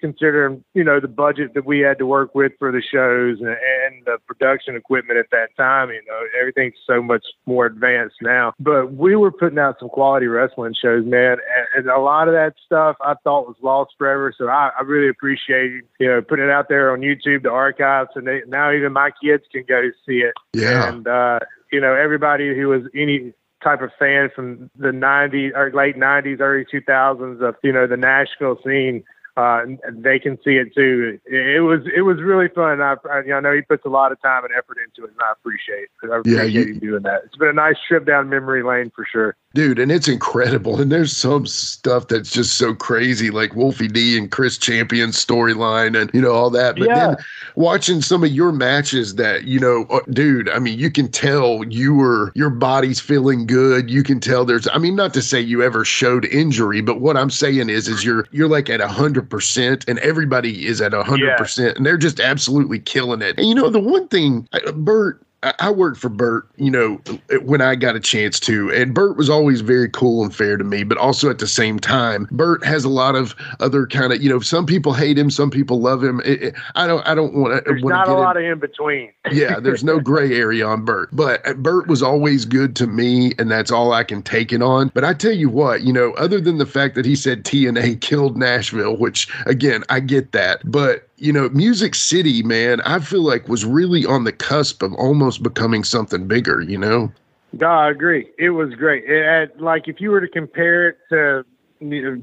considering, you know, the budget that we had to work with for the shows and, and the production equipment at that time. You know, everything's so much more advanced now. But we were putting out some quality wrestling shows, man. And, and a lot of that stuff I thought was lost forever. So I, I really appreciate, you know, putting it out there on YouTube, the archives. And they, now even my kids can go see it. Yeah. And, uh, you know, everybody who was any type of fan from the 90s or late 90s, early 2000s of, you know, the Nashville scene, uh, they can see it too. It, was it was really fun. I, I, know he puts a lot of time and effort into it, and I appreciate it. I Yeah, appreciate you- doing that. It's been a nice trip down memory lane for sure. Dude, and it's incredible. And there's some stuff that's just so crazy, like Wolfie D and Chris Champion's storyline and, you know, all that. But Yeah. then watching some of your matches that, you know, uh, dude, I mean, you can tell you were, your body's feeling good. You can tell there's, I mean, not to say you ever showed injury, but what I'm saying is, is you're, you're like at a hundred percent and everybody is at a hundred percent and they're just absolutely killing it. And, you know, the one thing, Bert, I- worked for Bert, you know, when I got a chance to, and Bert was always very cool and fair to me, but also at the same time, Bert has a lot of other kind of, you know, some people hate him, some people love him. It- it- I don't, I don't want to. There's not a lot of in between. yeah, there's no <laughs> gray area on Bert, but uh, Bert was always good to me, and that's all I can take it on. But I tell you what, you know, other than the fact that he said TNA killed Nashville, which again, I get that, but you know, Music City, man, I feel like was really on the cusp of almost becoming something bigger, you know? No, I agree. It was great. It had, like if you were to compare it to you know,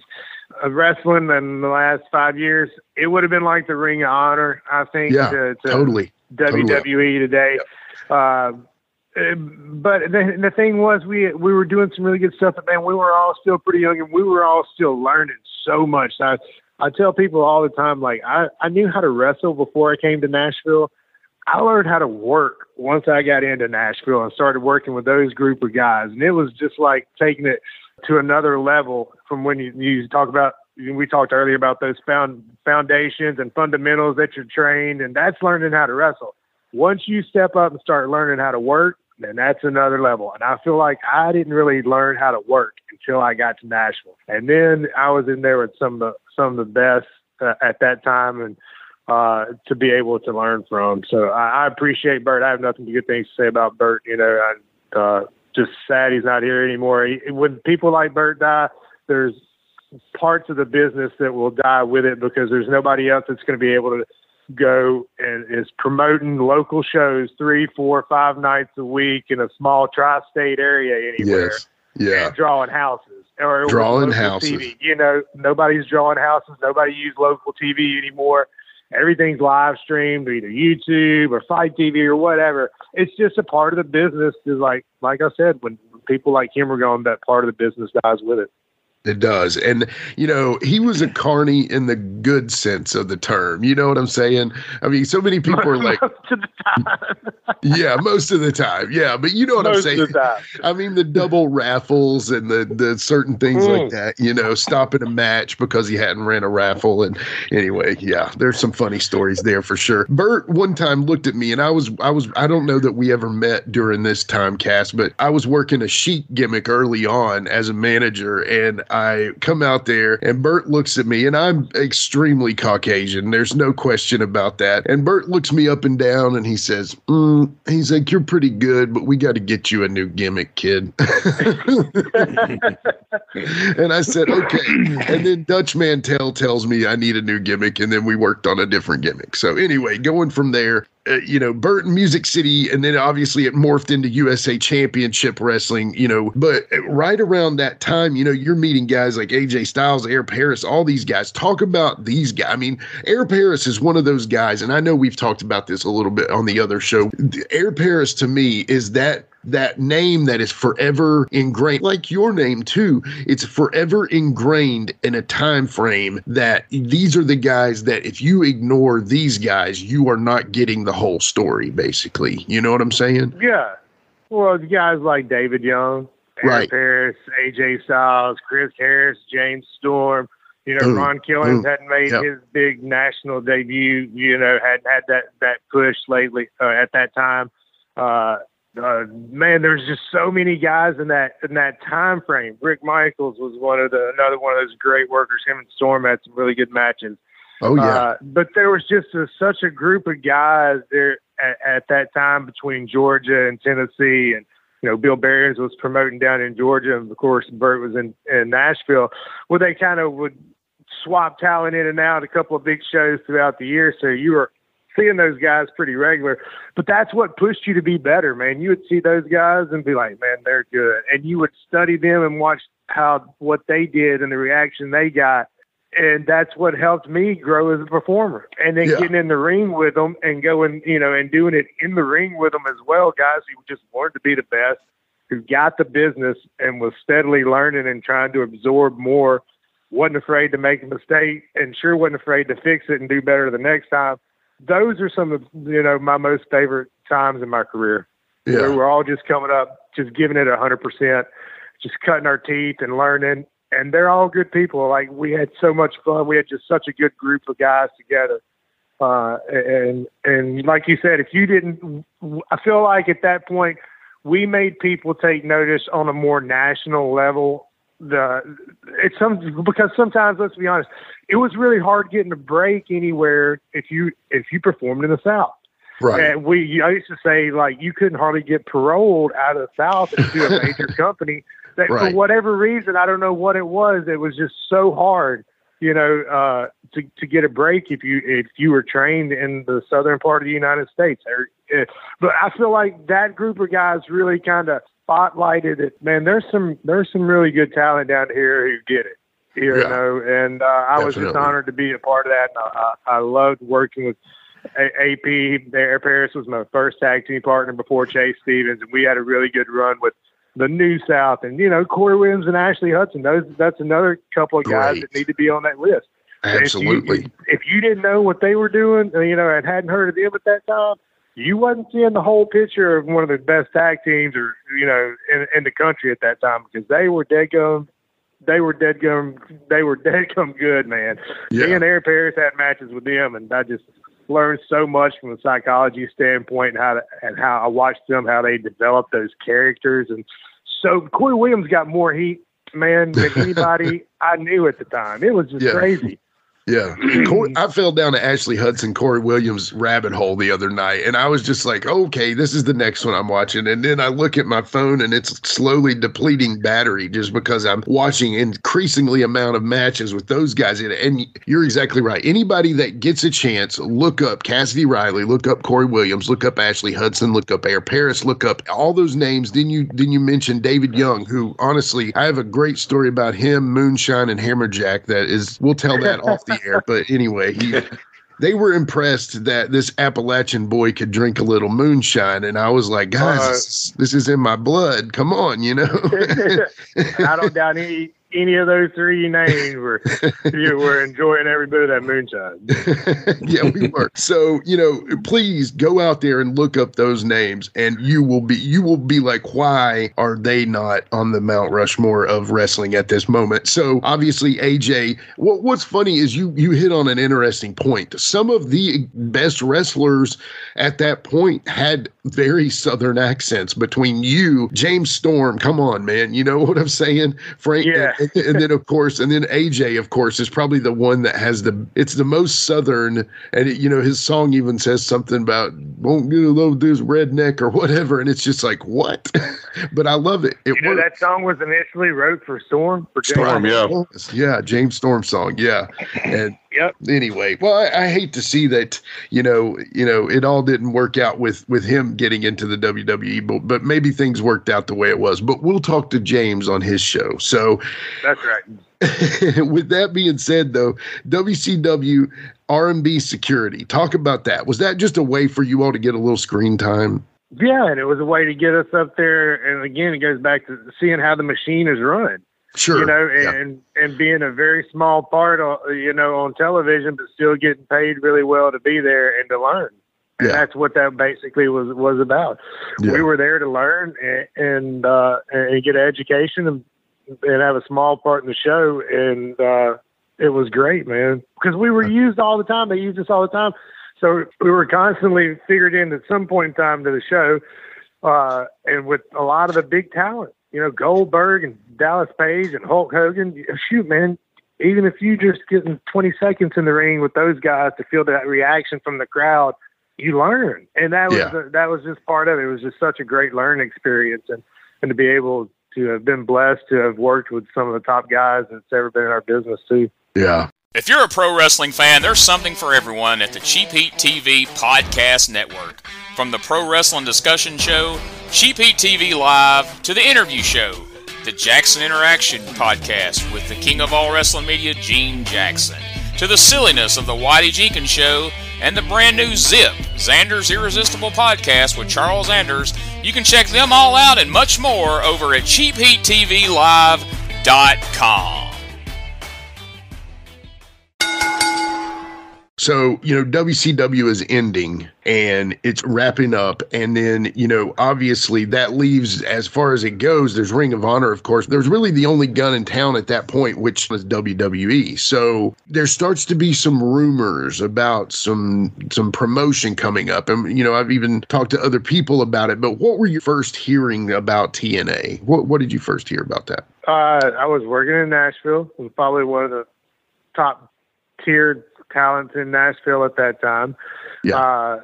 uh, wrestling in the last five years, it would have been like the Ring of Honor. I think. Yeah, to, to totally. WWE today. Uh, uh, but the, the thing was, we we were doing some really good stuff, but man, we were all still pretty young, and we were all still learning so much. I I tell people all the time, like I I knew how to wrestle before I came to Nashville. I learned how to work once I got into Nashville and started working with those group of guys, and it was just like taking it to another level from when you, you talk about. We talked earlier about those found foundations and fundamentals that you're trained, and that's learning how to wrestle. Once you step up and start learning how to work, then that's another level. And I feel like I didn't really learn how to work until I got to Nashville, and then I was in there with some of the some of the best uh, at that time, and uh, to be able to learn from. So I, I appreciate Bert. I have nothing but good things to say about Bert. You know, I, uh, just sad he's not here anymore. He, when people like Bert die, there's parts of the business that will die with it because there's nobody else that's going to be able to go and is promoting local shows three, four, five nights a week in a small tri-state area anywhere Yes. Yeah. and drawing houses or Drawing houses. TV. You know, nobody's drawing houses. Nobody use local TV anymore. Everything's live streamed, either YouTube or FITE TV or whatever. It's just a part of the business. Is like, like I said, when people like him are gone, that part of the business dies with it. It does. And, you know, he was a carny in the good sense of the term. You know what I'm saying? I mean, so many people are like, Most of the time. <laughs> yeah, most of the time. Yeah. But you know what I'm Most saying? of the time. I mean, the double raffles and the, the certain things like Mm. that, you know, stopping a match because he hadn't ran a raffle. And anyway, yeah, there's some funny stories there for sure. Bert one time looked at me and I was, I was, I don't know that we ever met during this time cast, but I was working a sheik gimmick early on as a manager and I come out there and Bert looks at me and I'm extremely Caucasian. There's no question about that. And Bert looks me up and down and he says, mm, he's like, you're pretty good, but we got to get you a new gimmick, kid. <laughs> and I said, okay. And then Dutch Mantell tells me I need a new gimmick. And then we worked on a different gimmick. So anyway, going from there, uh, you know, Burton Music City, and then obviously it morphed into USA Championship Wrestling, you know. But right around that time, you know, you're meeting guys like AJ Styles, Air Paris, all these guys. Talk about these guys. I mean, Air Paris is one of those guys, and I know we've talked about this a little bit on the other show. Air Paris to me is that that name that is forever ingrained like your name too it's forever ingrained in a time frame that these are the guys that if you ignore these guys you are not getting the whole story basically you know what i'm saying Yeah. Well, guys like David Young, Aaron Right. Paris, AJ Styles, Chris Harris, James Storm. You know, Boom. Ron Killings Boom. hadn't made Yep. his big national debut. You know, hadn't had that that push lately uh, at that time. Uh, uh, man, there's just so many guys in that in that time frame. Rick Michaels was one of the another one of those great workers. Him and Storm had some really good matches. oh yeah Uh, but there was just a, such a group of guys there at, at that time between Georgia and Tennessee, and you know Bill Behrens was promoting down in Georgia, and of course Bert was in, in Nashville. Well, they kind of would swap talent in and out, a couple of big shows throughout the year, so you were seeing those guys pretty regular. But that's what pushed you to be better, man. You would see those guys and be like, man, they're good, and you would study them and watch how what they did and the reaction they got and that's what helped me grow as a performer. And then Yeah. getting in the ring with them and going, you know, and doing it in the ring with them as well, guys who just wanted to be the best, who got the business and was steadily learning and trying to absorb more, wasn't afraid to make a mistake, and sure wasn't afraid to fix it and do better the next time. Those are some of you know my most favorite times in my career. Where yeah we're all just coming up, just giving it a hundred percent, just cutting our teeth and learning. And they're all good people. Like we had so much fun. We had just such a good group of guys together. Uh, and and like you said, if you didn't, I feel like at that point we made people take notice on a more national level. The it's some because sometimes let's be honest, it was really hard getting a break anywhere if you if you performed in the South. right And we, I used to say like you couldn't hardly get paroled out of the South into a <laughs> major company. That Right. for whatever reason, I don't know what it was. It was just so hard, you know, uh, to to get a break if you if you were trained in the southern part of the United States. Uh, But I feel like that group of guys really kind of spotlighted it. Man, there's some there's some really good talent down here who get it. You Yeah. know, and uh, I was just honored to be a part of that. And I, I, loved working with a- AP. Air Paris was my first tag team partner before Chase Stevens, and we had a really good run with the New South, and you know Corey Williams and Ashley Hudson. Those that's another couple of guys Great. that need to be on that list. absolutely If you, if you didn't know what they were doing, you know, and hadn't heard of them at that time, you wasn't seeing the whole picture of one of the best tag teams, or you know, in, in the country at that time because they were dead gum. They were dead gum. They were <laughs> dead gum good, man. Yeah. Me and Air Paris had matches with them, and I just learned so much from a psychology standpoint, and how to, and how I watched them, how they developed those characters, and so Corey Williams got more heat, man, than <laughs> anybody I knew at the time. It was just Yeah. crazy. Yeah. <clears throat> Corey, I fell down to Ashley Hudson, Corey Williams rabbit hole the other night, and I was just like, okay, this is the next one I'm watching. And then I look at my phone and it's slowly depleting battery just because I'm watching increasingly amount of matches with those guys in it. And you're exactly right. Anybody that gets a chance, look up Cassidy Riley, look up Corey Williams, look up Ashley Hudson, look up Air Paris, look up all those names. Then you then you mention David Young, who honestly I have a great story about him, Moonshine and Hammerjack that is we'll tell that <laughs> off the air. But anyway, he they were impressed that this Appalachian boy could drink a little moonshine, and I was like, guys, Uh, this, is, this is in my blood. Come on, you know. <laughs> I don't doubt any any of those three names were <laughs> you were enjoying every bit of that moonshine. <laughs> yeah, we were. So, you know, please go out there and look up those names and you will be you will be like, why are they not on the Mount Rushmore of wrestling at this moment? So obviously, AJ, what what's funny is you you hit on an interesting point. Some of the best wrestlers at that point had very southern accents between you, James Storm. Come on, man. You know what I'm saying? Frank Yeah. and, and then of course, and then AJ, of course, is probably the one that has the it's the most southern, and it, you know his song even says something about won't get a little this redneck or whatever, and it's just like what? <laughs> but I love it. It You know, that song was initially wrote for Storm for James. Storm, yeah. Yeah, James Storm song. Yeah, and Yep. Anyway, well, I, I, hate to see that. You know, you know, it all didn't work out with with him getting into the WWE, but but maybe things worked out the way it was. But we'll talk to James on his show. So that's right. <laughs> with that being said, though, WCW R&B security. Talk about that. Was that just a way for you all to get a little screen time? Yeah, and it was a way to get us up there. And again, it goes back to seeing how the machine is run. Sure. You know, and yeah. and being a very small part, of, you know, on television, but still getting paid really well to be there and to learn. And yeah. that's what that basically was was about. Yeah. We were there to learn and and, uh, and get an education and, and have a small part in the show. And uh, it was great, man, because we were used all the time. They used us all the time. So we were constantly figured in at some point in time to the show, uh, and with a lot of the big talent you know, Goldberg and Dallas Page and Hulk Hogan. Shoot, man, even if you just getting 20 seconds in the ring with those guys to feel that reaction from the crowd, you learn. And that was yeah. that was just part of it. It was just such a great learning experience, and and to be able to have been blessed to have worked with some of the top guys that's ever been in our business too. Yeah. If you're a pro wrestling fan, there's something for everyone at the Cheap Heat TV Podcast Network. From the Pro Wrestling Discussion Show, Cheap Heat TV Live, to the interview show, the Jackson Interaction Podcast with the king of all wrestling media, Gene Jackson, to the silliness of the Whitey Jenkins Show, and the brand new Zip, Xander's Irresistible Podcast with Charles Anders. You can check them all out and much more over at CheapHeatTVLive.com. So, you know, WCW is ending and it's wrapping up. And then, you know, obviously that leaves, as far as it goes, there's Ring of Honor, of course. There's really the only gun in town at that point, which was WWE. So there starts to be some rumors about some some promotion coming up. And, you know, I've even talked to other people about it. But what were you first hearing about TNA? What, what did you first hear about that? Uh, I was working in Nashville. Was probably one of the top tiered talents in Nashville at that time. Yeah. Uh,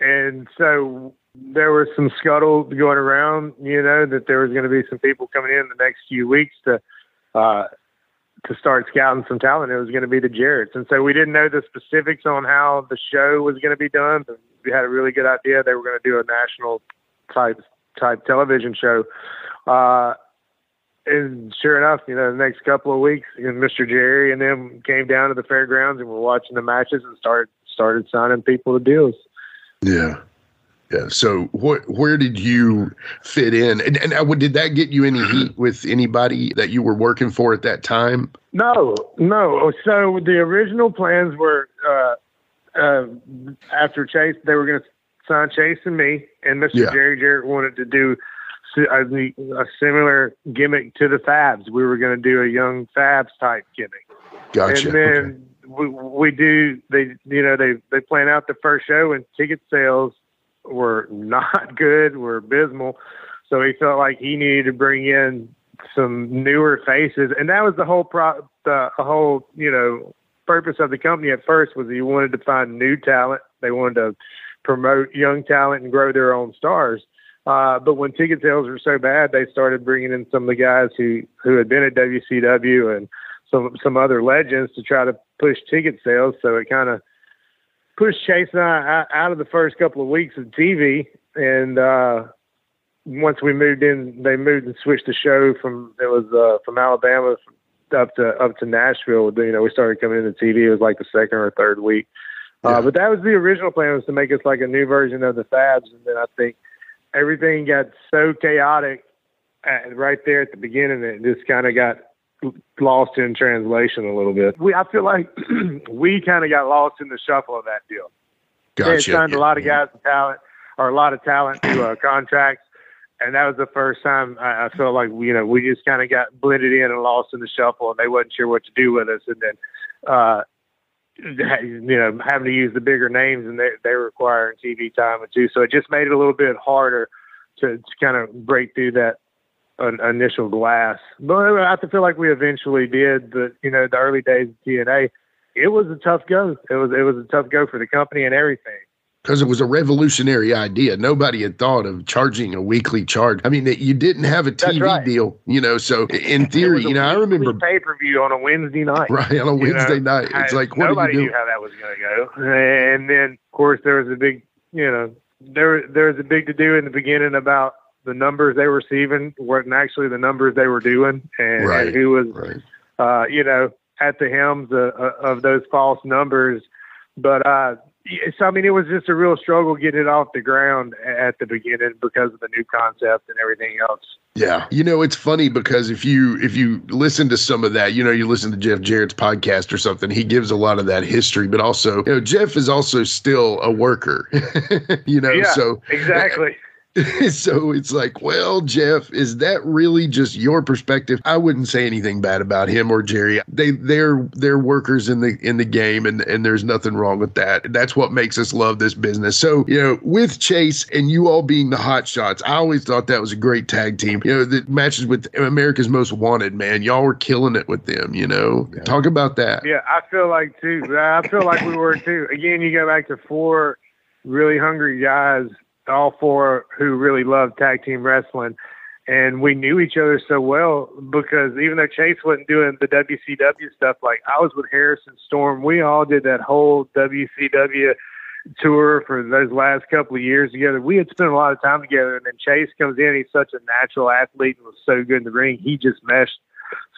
and so there was some scuttle going around, you know, that there was going to be some people coming in the next few weeks to uh, to start scouting some talent. It was going to be the Jarretts, and so we didn't know the specifics on how the show was going to be done. But we had a really good idea they were going to do a national type type television show. Uh, and sure enough, you know, the next couple of weeks, you know, Mr. Jerry and them came down to the fairgrounds and were watching the matches and started started signing people to deals. Yeah. Yeah. So what where did you fit in? And, and did that get you any heat with anybody that you were working for at that time? No, no. So the original plans were uh, uh, after Chase, they were going to sign Chase and me, and Mr. Yeah. Jerry Jarrett wanted to do a, similar gimmick to the Fabs. We were going to do a young Fabs type gimmick. Gotcha. And then okay. we, we do they you know they they plan out the first show and ticket sales were not <laughs> good, were abysmal. So he felt like he needed to bring in some newer faces, and that was the whole pro the whole you know purpose of the company at first was he wanted to find new talent. They wanted to promote young talent and grow their own stars. Uh, but when ticket sales were so bad, they started bringing in some of the guys who who had been at WCW and some some other legends to try to push ticket sales. So it kind of pushed Chase and I out of the first couple of weeks of TV. And uh, once we moved in, they moved and switched the show from it was uh, from Alabama up to up to Nashville. You know, we started coming into TV. It was like the second or third week. Uh, yeah. Uh, but that was the original plan was to make us like a new version of the Fabs, and then I think everything got so chaotic at, right there at the beginning. It just kind of got lost in translation a little bit. We, I feel like <clears throat> we kind of got lost in the shuffle of that deal. Gotcha. They signed yeah. a lot of guys with talent or a lot of talent to uh, contracts. And that was the first time I, I felt like, you know, we just kind of got blended in and lost in the shuffle and they wasn't sure what to do with us. And then, uh, you know, having to use the bigger names and they they require TV time and too. So it just made it a little bit harder to, to kind of break through that uh, initial glass. But I have to feel like we eventually did. But you know, the early days of TNA, it was a tough go. It was it was a tough go for the company and everything. Because it was a revolutionary idea. Nobody had thought of charging a weekly charge. I mean, you didn't have a TV right. deal, you know. So in theory, you know, I remember pay per view on a Wednesday night. Right on a Wednesday know? night. It's like what nobody do you knew how that was going to go. And then, of course, there was a big, you know, there there was a big to do in the beginning about the numbers they were receiving weren't actually the numbers they were doing, and, right. and who was, right. uh, you know, at the helms of, of those false numbers. But uh, so I mean, it was just a real struggle getting it off the ground at the beginning because of the new concept and everything else. Yeah, you know it's funny because if you if you listen to some of that, you know you listen to Jeff Jarrett's podcast or something, he gives a lot of that history, but also you know Jeff is also still a worker, <laughs> you know. Yeah, so exactly. <laughs> so it's like, well, Jeff, is that really just your perspective? I wouldn't say anything bad about him or Jerry. They they're they're workers in the in the game and and there's nothing wrong with that. That's what makes us love this business. So, you know, with Chase and you all being the hot shots, I always thought that was a great tag team. You know, the matches with America's Most Wanted, man. Y'all were killing it with them, you know. Yeah. Talk about that. Yeah, I feel like too. I feel like we were too. Again, you go back to four really hungry guys all four who really loved tag team wrestling. And we knew each other so well because even though Chase wasn't doing the WCW stuff, like I was with Harrison Storm, we all did that whole WCW tour for those last couple of years together. We had spent a lot of time together, and then Chase comes in. He's such a natural athlete and was so good in the ring. He just meshed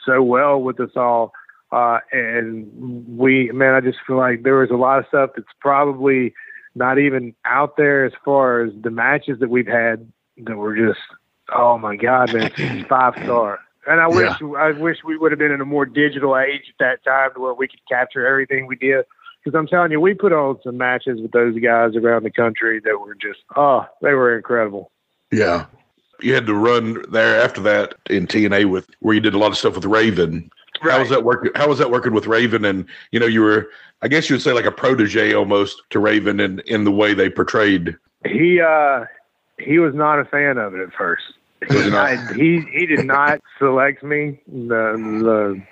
so well with us all. Uh, and we, man, I just feel like there was a lot of stuff that's probably not even out there as far as the matches that we've had that were just oh my god man <laughs> five star and i wish yeah. i wish we would have been in a more digital age at that time to where we could capture everything we did because i'm telling you we put on some matches with those guys around the country that were just oh they were incredible yeah you had to run there after that in tna with where you did a lot of stuff with raven Right. How was that working? How was that working with Raven? And you know, you were I guess you would say like a protege almost to Raven in in the way they portrayed. He uh he was not a fan of it at first. He not, <laughs> he, he did not select me. The the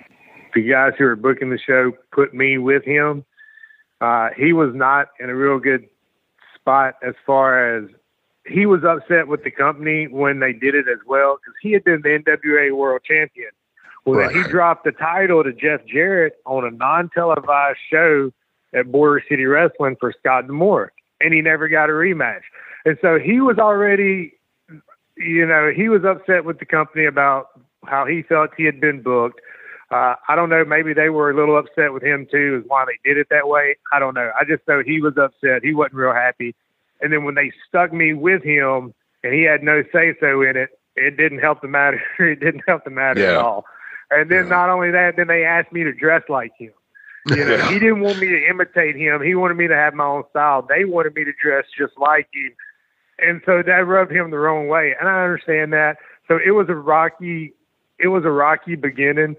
the guys who were booking the show put me with him. Uh, he was not in a real good spot as far as he was upset with the company when they did it as well because he had been the NWA World Champion well, right. he dropped the title to Jeff Jarrett on a non-televised show at Border City Wrestling for Scott D'Amore, and he never got a rematch. And so he was already, you know, he was upset with the company about how he felt he had been booked. Uh, I don't know. Maybe they were a little upset with him too, is why they did it that way. I don't know. I just know he was upset. He wasn't real happy. And then when they stuck me with him, and he had no say so in it, it didn't help the matter. <laughs> it didn't help the matter yeah. at all. And then yeah. not only that, then they asked me to dress like him. You know, he didn't want me to imitate him. He wanted me to have my own style. They wanted me to dress just like him. And so that rubbed him the wrong way. And I understand that. So it was a rocky it was a rocky beginning.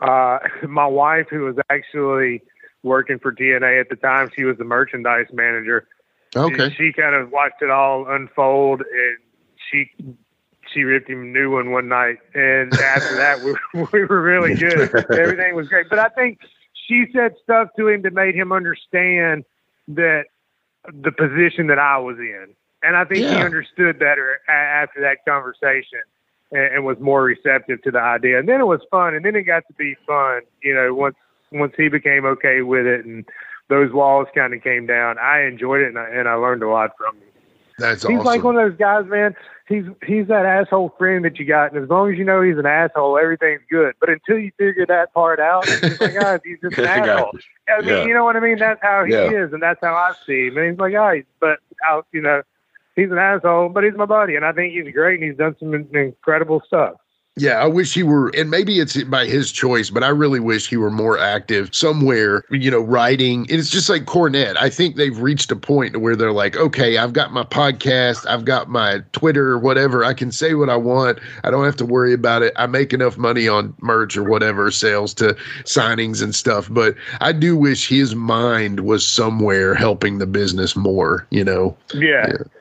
Uh <laughs> my wife who was actually working for TNA at the time, she was the merchandise manager. Okay. She kind of watched it all unfold and she she ripped him a new one one night, and after that, we, <laughs> we were really good. Everything was great. But I think she said stuff to him that made him understand that the position that I was in, and I think yeah. he understood better after that conversation and, and was more receptive to the idea. And then it was fun, and then it got to be fun. You know, once once he became okay with it, and those walls kind of came down. I enjoyed it, and I, and I learned a lot from him. That's he's awesome. like one of those guys, man. He's he's that asshole friend that you got, and as long as you know he's an asshole, everything's good. But until you figure that part out, it's like, guys, he's just <laughs> an asshole. I mean, yeah. you know what I mean? That's how he yeah. is, and that's how I see him. And he's like, ah, guys, but out, you know, he's an asshole, but he's my buddy, and I think he's great, and he's done some incredible stuff. Yeah, I wish he were, and maybe it's by his choice, but I really wish he were more active somewhere, you know, writing. It's just like Cornette. I think they've reached a point where they're like, okay, I've got my podcast, I've got my Twitter, whatever. I can say what I want. I don't have to worry about it. I make enough money on merch or whatever sales to signings and stuff. But I do wish his mind was somewhere helping the business more, you know? Yeah. yeah.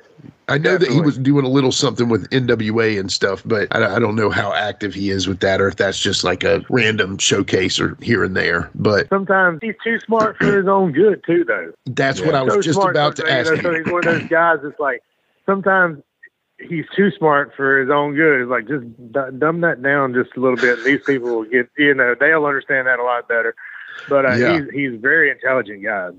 I know that he was doing a little something with NWA and stuff, but I, I don't know how active he is with that, or if that's just like a random showcase or here and there. But Sometimes he's too smart for his own good too, though. that's what I was So just about to ask. you know, So he's one of those guys that's like sometimes he's too smart for his own good. It's like just d- dumb that down just a little bit. And these people will get you know they'll understand that a lot better. But uh, Yeah. he's he's very intelligent guy.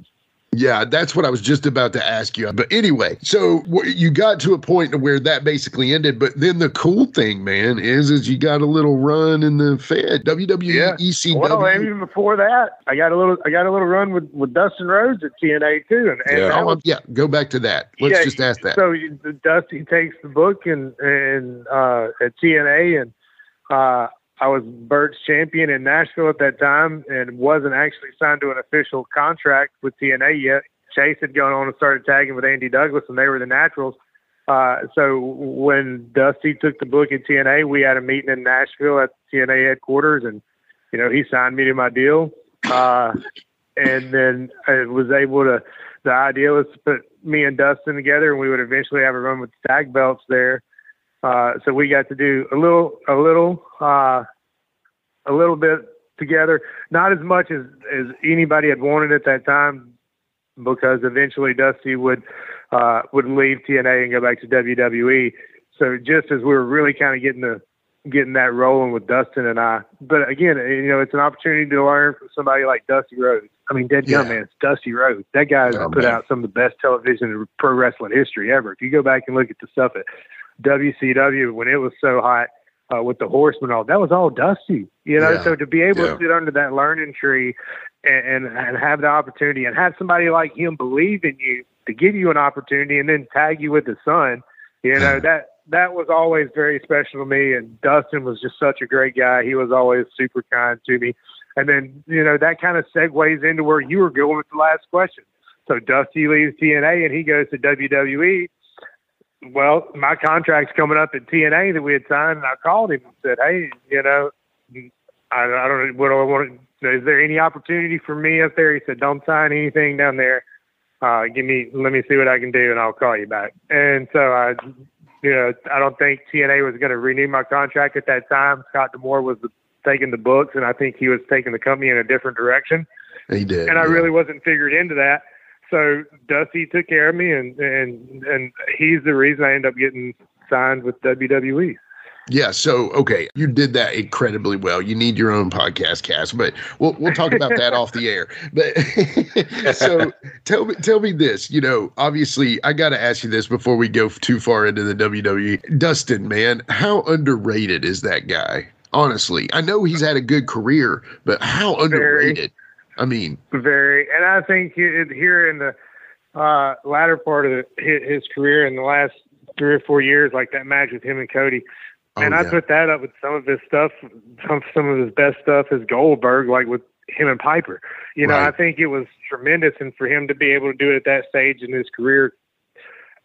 Yeah, that's what I was just about to ask you. But anyway, so you got to a point where that basically ended. But then the cool thing, man, is is you got a little run in the Fed WWE Yeah. ECW. Well, even before that, I got a little I got a little run with, with Dustin Rhodes at TNA too, and, and Yeah. Oh, was yeah, go back to that. Let's Yeah, just ask that. So you- Dusty takes the book and and uh, at TNA, and uh, I was Bert's champion in Nashville at that time, and wasn't actually signed to an official contract with TNA yet. Chase had gone on and started tagging with Andy Douglas, and they were the Naturals. Uh, so when Dusty took the book at TNA, we had a meeting in Nashville at TNA headquarters, and you know he signed me to my deal. Uh, and then I was able to. The idea was to put me and Dustin together, and we would eventually have a run with tag belts there. Uh, so we got to do a little, a little, uh, a little bit together. Not as much as as anybody had wanted at that time, because eventually Dusty would uh, would leave TNA and go back to WWE. So just as we were really kind of getting the getting that rolling with Dustin and I. But again, you know, it's an opportunity to learn from somebody like Dusty Rhodes. I mean, dead Yeah. man, it's Dusty Rhodes. That guy's Oh, put man. out some of the best television in pro wrestling history ever. If you go back and look at the stuff at WCW when it was so hot uh, with the Horsemen, all that was all Dusty. You know, Yeah. so to be able Yeah. to sit under that learning tree and, and and have the opportunity and have somebody like him believe in you to give you an opportunity and then tag you with the son, you know that that was always very special to me. And Dustin was just such a great guy. He was always super kind to me. And then you know that kind of segues into where you were going with the last question. So Dusty leaves TNA and he goes to WWE. Well, my contract's coming up at TNA that we had signed, and I called him and said, "Hey, you know, I, I don't know what do I want. To, Is there any opportunity for me up there?" He said, "Don't sign anything down there. Uh, give me, let me see what I can do, and I'll call you back." And so I, you know, I don't think TNA was going to renew my contract at that time. Scott D'Amore was taking the books, and I think he was taking the company in a different direction he did. and I yeah. really wasn't figured into that. So Dusty took care of me, and and and he's the reason I ended up getting signed with. WWE. Yeah, so okay, you did that incredibly well. You need your own podcast cast, but we'll we'll talk about that off the air. But <laughs> so tell me tell me this, you know, obviously I got to ask you this before we go too far into the WWE. Dustin, man, how underrated is that guy? Honestly, I know he's had a good career, but how Very. underrated? I mean, Very, and I think here in the uh, latter part of his, his career in the last three or four years, like that match with him and Cody. oh, and I put that up with some of his stuff, some some of his best stuff is Goldberg, like with him and Piper. You know, Right. I think it was tremendous, and for him to be able to do it at that stage in his career,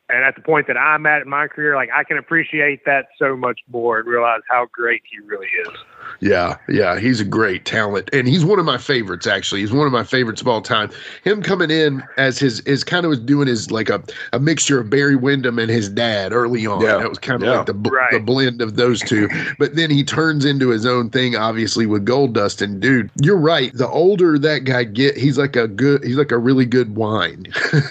and at the point that I'm at in my career, like I can appreciate that so much more and realize how great he really is. Yeah, yeah, he's a great talent, and he's one of my favorites. Actually, he's one of my favorites of all time. Him coming in as his is kind of was doing his like a, a mixture of Barry Windham and his dad early on. Yeah, that was kind of yeah. like the Right. the blend of those two. But then he turns into his own thing, obviously with Gold Dust. And dude, you're right. The older that guy get, he's like a good, he's like a really good wine.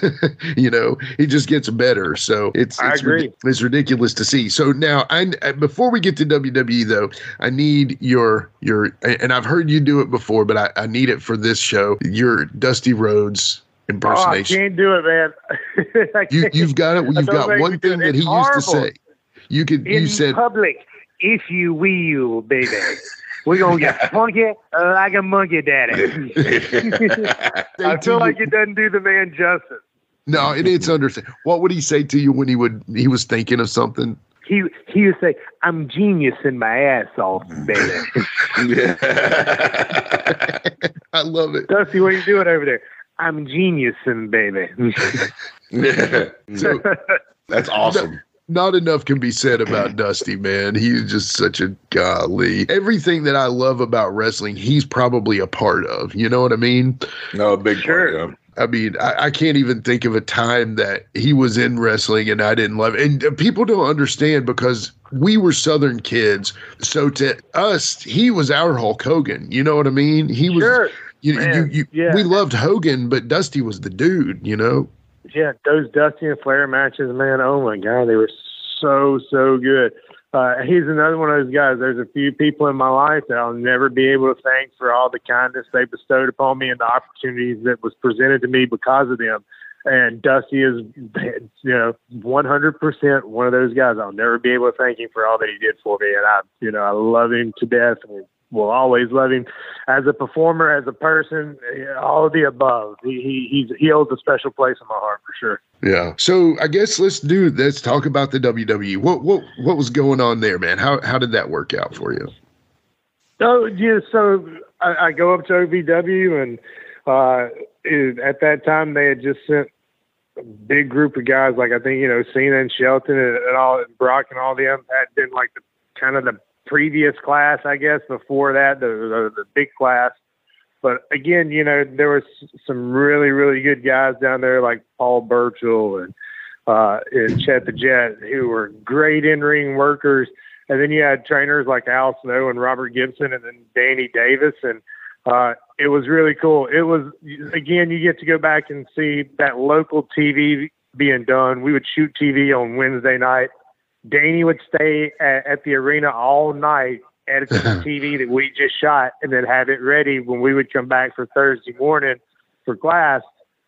<laughs> you know, he just gets better. So it's I it's, agree. it's ridiculous to see. So now, I before we get to WWE though, I need your your and I've heard you do it before, but I, I need it for this show. Your Dusty Rhodes impersonation. Oh, I can't do it, man. <laughs> you, you've got it. You've got one thing it. that he It's used to say. You could in you said public, if you will, baby. We're gonna get <laughs> funky like a monkey daddy. <laughs> I feel like it doesn't do the man justice. no, and it's understand. What would he say to you when he would he was thinking of something? He he would say, "I'm genius in my ass off, baby." <laughs> <laughs> I love it. Dusty, what are you doing over there? I'm genius in baby. <laughs> So That's awesome. not enough can be said about Dusty, man. He's just such a golly. Everything that I love about wrestling, he's probably a part of. You know what I mean? No, big Sure. part. Yeah. I mean, I, I, can't even think of a time that he was in wrestling and I didn't love it. And uh, people don't understand because we were Southern kids. So to us, he was our Hulk Hogan. You know what I mean? He was. Sure. You, you, you, yeah. We loved Hogan, but Dusty was the dude. You know. Yeah, those Dusty and Flair matches, man. Oh my God, they were so so good uh, he's another one of those guys. There's a few people in my life that I'll never be able to thank for all the kindness they bestowed upon me and the opportunities that was presented to me because of them. And Dusty is, you know, 100% one of those guys. I'll never be able to thank him for all that he did for me. And I, you know, I love him to death. And will always love him as a performer, as a person, all of the above. He, he he's he holds a special place in my heart for sure. Yeah. So I guess let's do let's talk about the WWE. What what what was going on there, man? How how did that work out for you? Oh yeah, so I, I go up to OVW and uh, it, at that time they had just sent a big group of guys like I think you know Cena and Shelton and, and all Brock and all them had been like the kind of the previous class, I guess, before that, the, the, the big class. But again, you know, there was some really, really good guys down there like Paul Burchill and, uh, and Chet the Jet who were great in ring workers. And then you had trainers like Al Snow and Robert Gibson and then Danny Davis. And, uh, it was really cool. It was, again, you get to go back and see that local TV being done. We would shoot TV on Wednesday night Danny would stay at, at the arena all night editing the <laughs> TV that we just shot and then have it ready when we would come back for Thursday morning for class.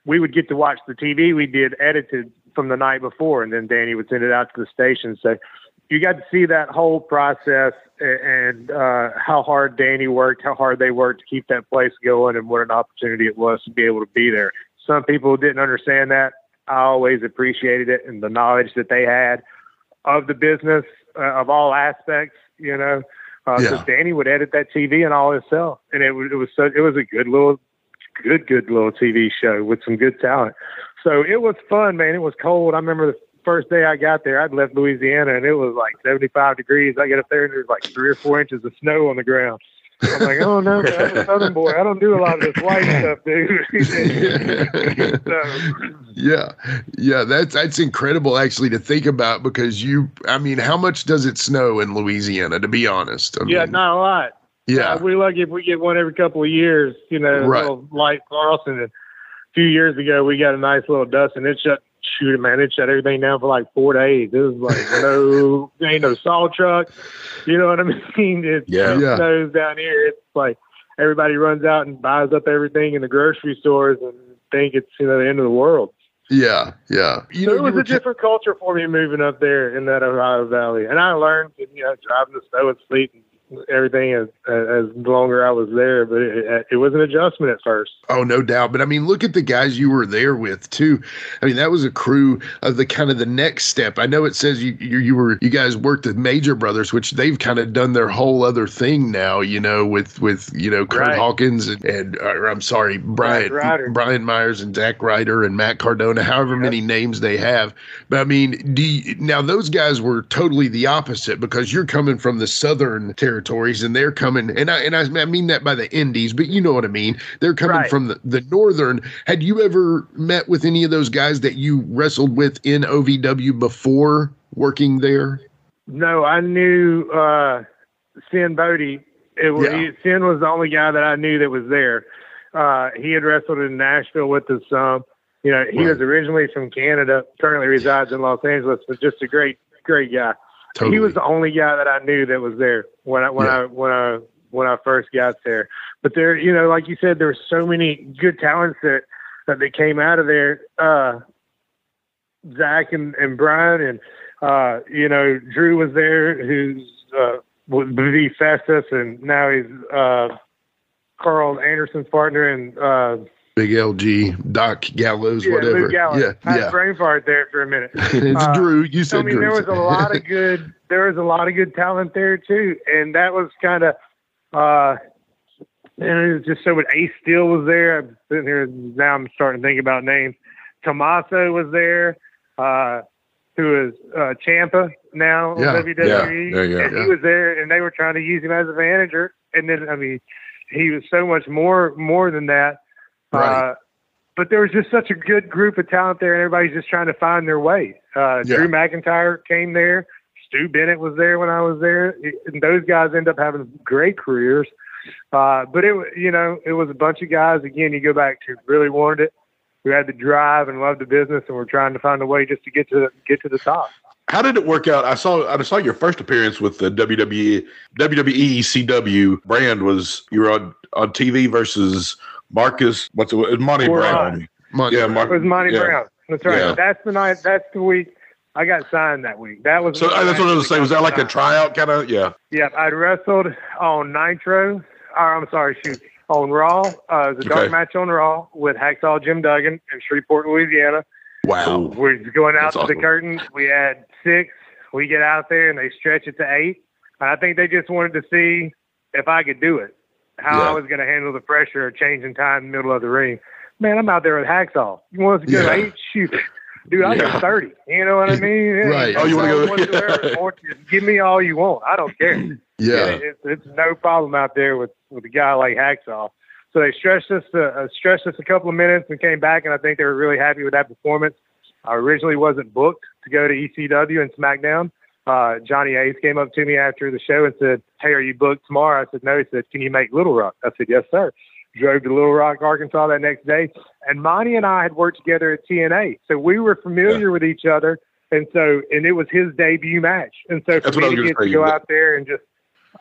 We would get to watch the TV we did edited from the night before, and then Danny would send it out to the station. So you got to see that whole process and uh, how hard Danny worked, how hard they worked to keep that place going, and what an opportunity it was to be able to be there. Some people didn't understand that. I always appreciated it and the knowledge that they had of the business uh, of all aspects, you know. Uh, yeah. So Danny would edit that TV and all himself, and it, it was so it was a good little, good good little TV show with some good talent. So it was fun, man. It was cold. I remember the first day I got there, I'd left Louisiana and it was like 75 degrees. I get up there and there's like three or four inches of snow on the ground. I'm like, oh no, I'm a <laughs> Southern boy. I don't do a lot of this white <laughs> stuff, dude. <laughs> so, yeah, yeah, that's that's incredible actually to think about because you, I mean, how much does it snow in Louisiana? To be honest, I yeah, mean, not a lot. Yeah, uh, we're lucky if we get one every couple of years. You know, right. little light Carlson. And a few years ago, we got a nice little dust, and it shut shoot, man, it shut everything down for like four days. It was like <laughs> no, ain't no salt truck. You know what I <laughs> mean? It yeah. yeah. snows down here. It's like everybody runs out and buys up everything in the grocery stores and think it's you know the end of the world. Yeah, yeah. You so know, it was a different culture for me moving up there in that Ohio Valley, and I learned you know driving the snow and sleet and everything as as longer I was there, but it, it, was an adjustment at first. Oh, no doubt. But I mean, look at the guys you were there with too. I mean, that was a crew of the kind of the next step. I know it says you you, you were you guys worked with Major Brothers, which they've kind of done their whole other thing now. You know, with with you know Curt right. Hawkins and, and uh, I'm sorry, Brian Brian Myers and Zack Ryder and Matt Cardona, however yep. many names they have. But I mean, do you, now those guys were totally the opposite because you're coming from the southern territory territories and they're coming and I and I, mean that by the indies, but you know what I mean. They're coming right. from the, the northern. Had you ever met with any of those guys that you wrestled with in OVW before working there? No, I knew uh Sinn Bodhi. It was yeah. he, Sinn was the only guy that I knew that was there. Uh he had wrestled in Nashville with us some. You know, he right. was originally from Canada, currently resides in Los Angeles, but just a great, great guy. Totally. He was the only guy that I knew that was there when I when yeah. I when I when I first got there. But there, you know, like you said, there were so many good talents that that they came out of there. Uh, Zack and, and Brian and uh, you know Drew was there, who's uh, would be Festus, and now he's uh, Karl Anderson's partner, and uh, Big LG, Doc Gallows, yeah, whatever. Gallows. Yeah, I yeah. brain fart there for a minute. <laughs> it's uh, Drew. You said. I mean, Drew. there was a lot of good. There was a lot of good talent there too, and that was kind of. uh and it was just so what Ace Steel was there. I'm sitting here now. I'm starting to think about names. Tommaso was there, uh, who is uh, Ciampa now yeah, WWE. Yeah, yeah, and he was there, and they were trying to use him as a manager. And then, I mean, he was so much more more than that. Right. Uh, but there was just such a good group of talent there, and everybody's just trying to find their way. Uh, Yeah. Drew McIntyre came there. Stu Bennett was there when I was there. And those guys end up having great careers. Uh, but it, you know, it was a bunch of guys. Again, you go back to really wanted it, who had the drive and loved the business, and we're trying to find a way just to get to the, get to the top. How did it work out? I saw I saw your first appearance with the WWE WWE ECW brand was you were on, on TV versus Marcus what's it, it was Monty Or, Brown. Monty yeah, Brown. Mar- It was Monty yeah. Brown. That's right. Yeah. That's the night. That's the week I got signed that week. That was So uh, that's what I was saying. Was that like a tryout kind of? Yeah. Yeah, I'd wrestled on Nitro. Or I'm sorry, shoot, on Raw. Uh, it was a dark Okay. match on Raw with Hacksaw Jim Duggan in Shreveport, Louisiana. Wow. We're going out That's to awesome. the curtain. We had six. We get out there and they stretch it to eight. And I think they just wanted to see if I could do it, how Yeah. I was going to handle the pressure of changing time in the middle of the ring. Man, I'm out there with Hacksaw. You want us to go Yeah. eight? Shoot. Dude, I Yeah. get 30. You know what I mean? <laughs> Right. Oh, you go- whatsoever. Or just give me all you want. I don't care. <clears throat> Yeah. It's, it's no problem out there with, with a guy like Hacksaw. So they stretched us to, uh, stretched us a couple of minutes and came back, and I think they were really happy with that performance. I originally wasn't booked to go to ECW and SmackDown. Uh, Johnny Ace came up to me after the show and said, "Hey, are you booked tomorrow?" I said, "No." He said, "Can you make Little Rock?" I said, "Yes, sir." Drove to Little Rock, Arkansas that next day, and Monty and I had worked together at TNA, so we were familiar with each other. And so, and it was his debut match, and so for That's me to get to go out there and just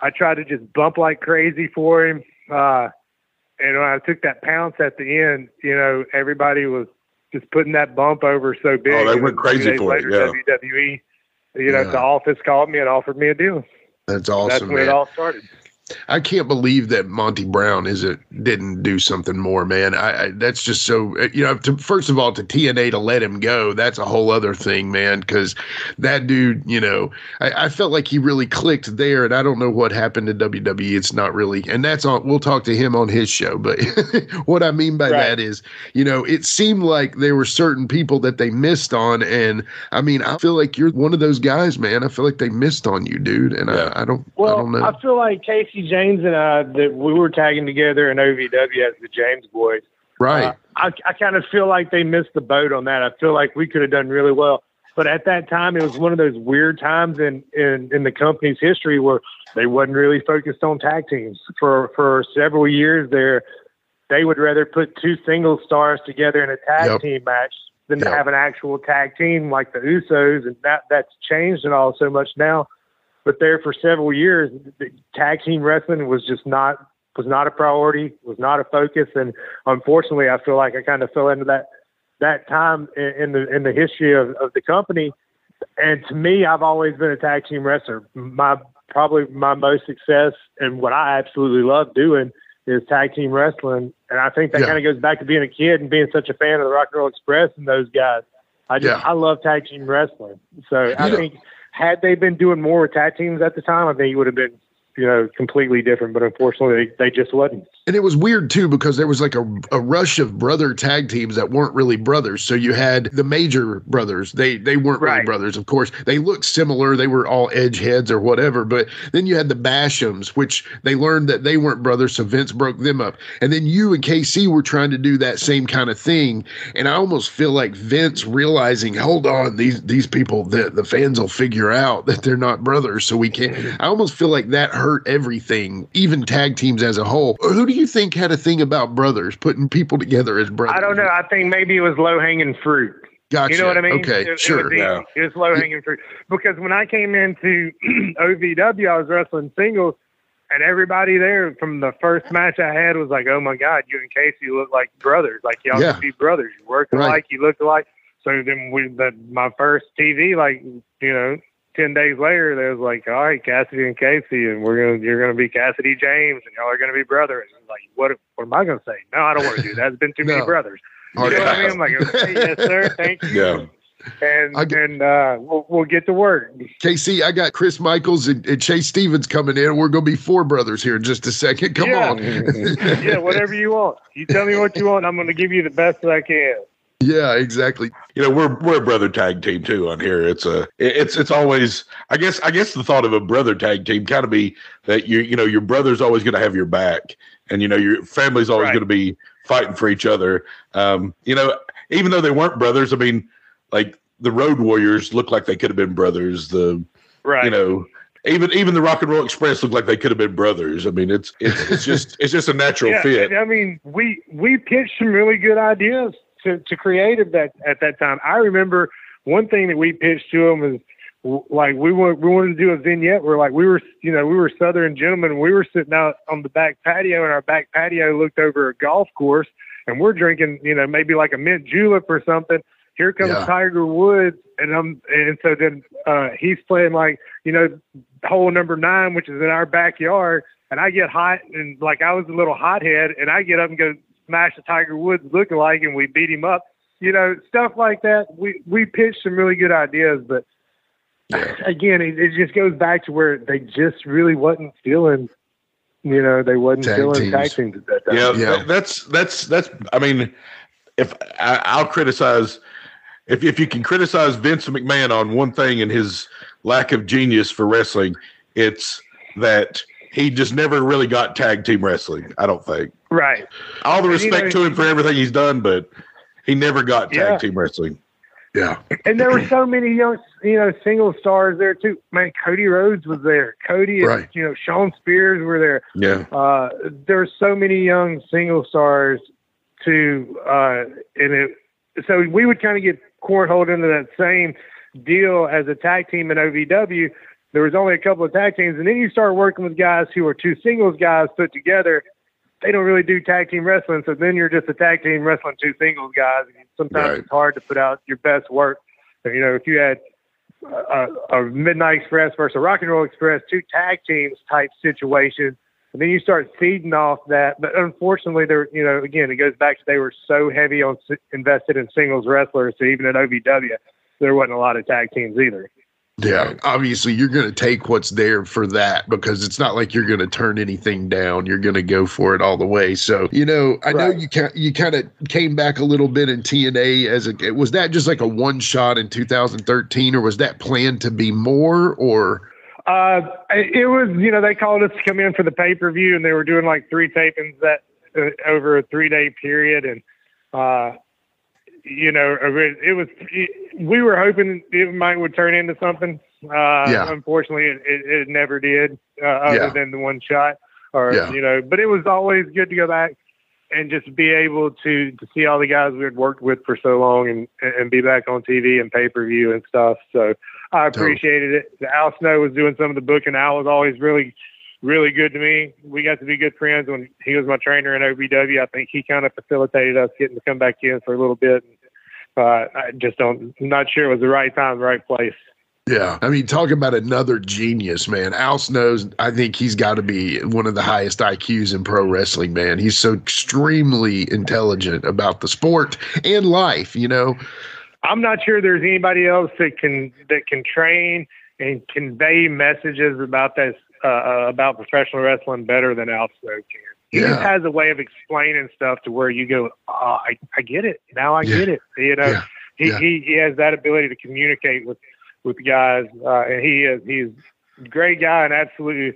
I tried to just bump like crazy for him. Uh, and when I took that pounce at the end, you know, everybody was just putting that bump over so big. Oh, they went crazy for it, later, WWE, you know, Yeah. the office called me and offered me a deal. That's awesome. That's when man. it all started. I can't believe that Monty Brown isn't didn't do something more, man. I, I that's just so uh, you know. To, first of all, to TNA to let him go, that's a whole other thing, man. Because that dude, you know, I, I felt like he really clicked there, and I don't know what happened to WWE. It's not really, and that's on. We'll talk to him on his show. But <laughs> what I mean by Right. that is, you know, it seemed like there were certain people that they missed on, and I mean, I feel like you're one of those guys, man. I feel like they missed on you, dude, and Yeah. I, I don't, Well, I don't know. I feel like Casey James and I that we were tagging together in OVW as the James Boys. right. Uh, I, I kind of feel like they missed the boat on that. I feel like we could have done really well. But at that time, it was one of those weird times in, in, in the company's history where they wasn't really focused on tag teams. For, for several years there, they would rather put two single stars together in a tag Yep. team match than Yep. to have an actual tag team like the Usos. And that, that's changed and all so much now. But there for several years, the tag team wrestling was just not was not a priority, was not a focus, and unfortunately, I feel like I kind of fell into that that time in, the in the history of, of the company. And to me, I've always been a tag team wrestler. My probably my most success and what I absolutely love doing is tag team wrestling. And I think that Yeah. kind of goes back to being a kid and being such a fan of the Rock and Roll Express and those guys. I just Yeah. I love tag team wrestling. So I think had they been doing more with tag teams at the time, I think it would have been you know completely different. But unfortunately, they, they just wasn't. And it was weird too because there was like a, a rush of brother tag teams that weren't really brothers. So you had the major brothers. They they weren't really brothers, of course. They looked similar. They were all edge heads or whatever. But then you had the Bashams, which they learned that they weren't brothers, so Vince broke them up. And then you and KC were trying to do that same kind of thing. And I almost feel like Vince realizing, hold on, these these people, the, the fans will figure out that they're not brothers. So we can't I almost feel like that hurt everything, even tag teams as a whole. Who do you think had a thing about brothers, putting people together as brothers? I don't know. I think maybe it was low hanging fruit. Gotcha. You know what I mean? Okay, It- it sure. was easy. Yeah. It was low hanging fruit. Because when I came into <clears throat> OVW, I was wrestling singles, and everybody there from the first match I had was like, "Oh my God, you and KC look like brothers. Like y'all Yeah. could be brothers. You work Right. alike. You look alike." So then we, the, my first TV, like you know, ten days later, there was like, "All right, Cassidy and KC, and we're gonna, you're gonna be Cassidy James, and y'all are gonna be brothers." And like, what, what am I gonna say? No, I don't want to do that. It's been too many <laughs> brothers. You Hard know what I mean? I'm like, okay, yes, sir. Thank you. Yeah. And I and uh, we'll we'll get to work. KC, I got Chris Michaels and, and Chase Stevens coming in. We're going to be four brothers here in just a second. Come Yeah. on. <laughs> yeah, whatever you want. You tell me what you want. I'm going to give you the best that I can. Yeah, exactly. you know we're we're a brother tag team too on here it's a it's it's always i guess i guess the thought of a brother tag team kind of be that you you know your brother's always going to have your back and you know your family's always Right. going to be fighting for each other. Um, you know, even though they weren't brothers, I mean, like the Road Warriors looked like they could have been brothers. The Right. you know, even even the Rock and Roll Express looked like they could have been brothers. I mean, it's it's it's just it's just a natural yeah, fit. I mean, we we pitched some really good ideas to to creative that at that time. I remember one thing that we pitched to them is w- like we want we wanted to do a vignette where like we were you know we were Southern gentlemen. We were sitting out on the back patio, and our back patio looked over a golf course, and we're drinking you know maybe like a mint julep or something. Here comes Yeah. Tiger Woods, and I'm and so then uh, he's playing like you know hole number nine, which is in our backyard, and I get hot and like I was a little hothead, and I get up and go smash the Tiger Woods lookalike, and we beat him up. You know, stuff like that. We we pitched some really good ideas, but again, it, it just goes back to where they just really wasn't feeling. You know, they wasn't Tag feeling teams. tag teams at that time. Yeah, Yeah. that- that's that's that's. I mean, if I, I'll criticize, if if you can criticize Vince McMahon on one thing and his lack of genius for wrestling, it's that he just never really got tag team wrestling. I don't think. Right. All the And, you respect know, to him for everything he's done, but he never got tag Yeah. team wrestling. Yeah. And there were so many young, you know, single stars there too. Man, Cody Rhodes was there. Cody and Right. you know Shawn Spears were there. Yeah, Uh, there were so many young single stars to, uh, and it. So we would kind of get cornholed into that same deal as a tag team in OVW. There was only a couple of tag teams, and then you start working with guys who are two singles guys put together. They don't really do tag team wrestling, so then you're just a tag team wrestling two singles guys. And sometimes Right. it's hard to put out your best work. And, you know, if you had a, a Midnight Express versus a Rock and Roll Express, two tag teams type situation, and then you start feeding off that. But unfortunately, there, you know, again, it goes back to they were so heavy on invested in singles wrestlers. So even at OVW, there wasn't a lot of tag teams either. Yeah, obviously you're going to take what's there for that because it's not like you're going to turn anything down. You're going to go for it all the way. So, you know, I know you ca- you kind of came back a little bit in TNA as a was that just like a one shot in 2013 or was that planned to be more or Uh, it it was, you know, they called us to come in for the pay per view, and they were doing like three tapings that uh, over a three day period, and uh, you know, it it was. We were hoping it might would turn into something. Uh, Yeah. Unfortunately, it, it, it never did, uh, other Yeah. than the one shot, or Yeah. you know. But it was always good to go back and just be able to to see all the guys we had worked with for so long, and and be back on TV and pay per view and stuff. So I appreciated it. Al Snow was doing some of the booking. Al was always really, really good to me. We got to be good friends when he was my trainer in OVW. I think he kind of facilitated us getting to come back in for a little bit. Uh, I just don't, I'm not sure it was the right time, the right place. Yeah. I mean, talk about another genius, man. Al Snow's, I think he's got to be one of the highest IQs in pro wrestling, man. He's so extremely intelligent about the sport and life, you know? I'm not sure there's anybody else that can that can train and convey messages about this uh, uh, about professional wrestling better than Al Snow can. He just has a way of explaining stuff to where you go, oh, I, I get it now. I Yeah. get it. You know, Yeah. he, Yeah. he he has that ability to communicate with with guys, uh, and he is he's a great guy and absolutely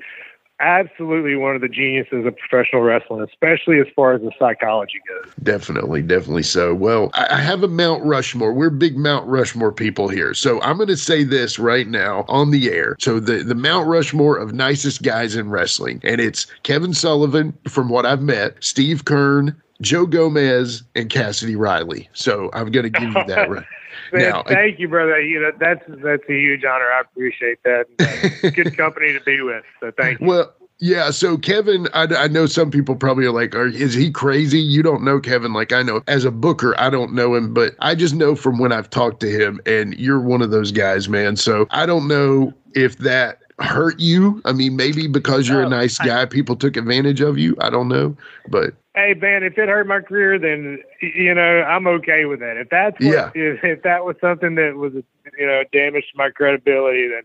absolutely one of the geniuses of professional wrestling, especially as far as the psychology goes. Definitely, definitely so. Well, I have a Mount Rushmore. We're big Mount Rushmore people here. So I'm going to say this right now on the air. So the, the Mount Rushmore of nicest guys in wrestling, and it's Kevin Sullivan, from what I've met, Steve Keirn, Joe Gomez, and Cassidy Riley. So I'm going to give you that <laughs> right. Man, Now, thank you, brother. You know that's that's a huge honor. I appreciate that. Uh, <laughs> Good company to be with. So thank you. Well, yeah. So Kevin, I, I know some people probably are like, are, is he crazy? You don't know Kevin like I know. As a booker, I don't know him, but I just know from when I've talked to him, and you're one of those guys, man. So I don't know if that hurt you. I mean, maybe because you're a Oh, nice guy, people took advantage of you. I don't know, but Hey, man, if it hurt my career, then you know I'm okay with that. If that's what, Yeah. if, if that was something that was you know damage to my credibility, then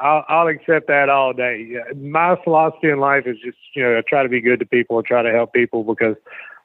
I'll, I'll accept that all day. My philosophy in life is just you know I try to be good to people, and try to help people because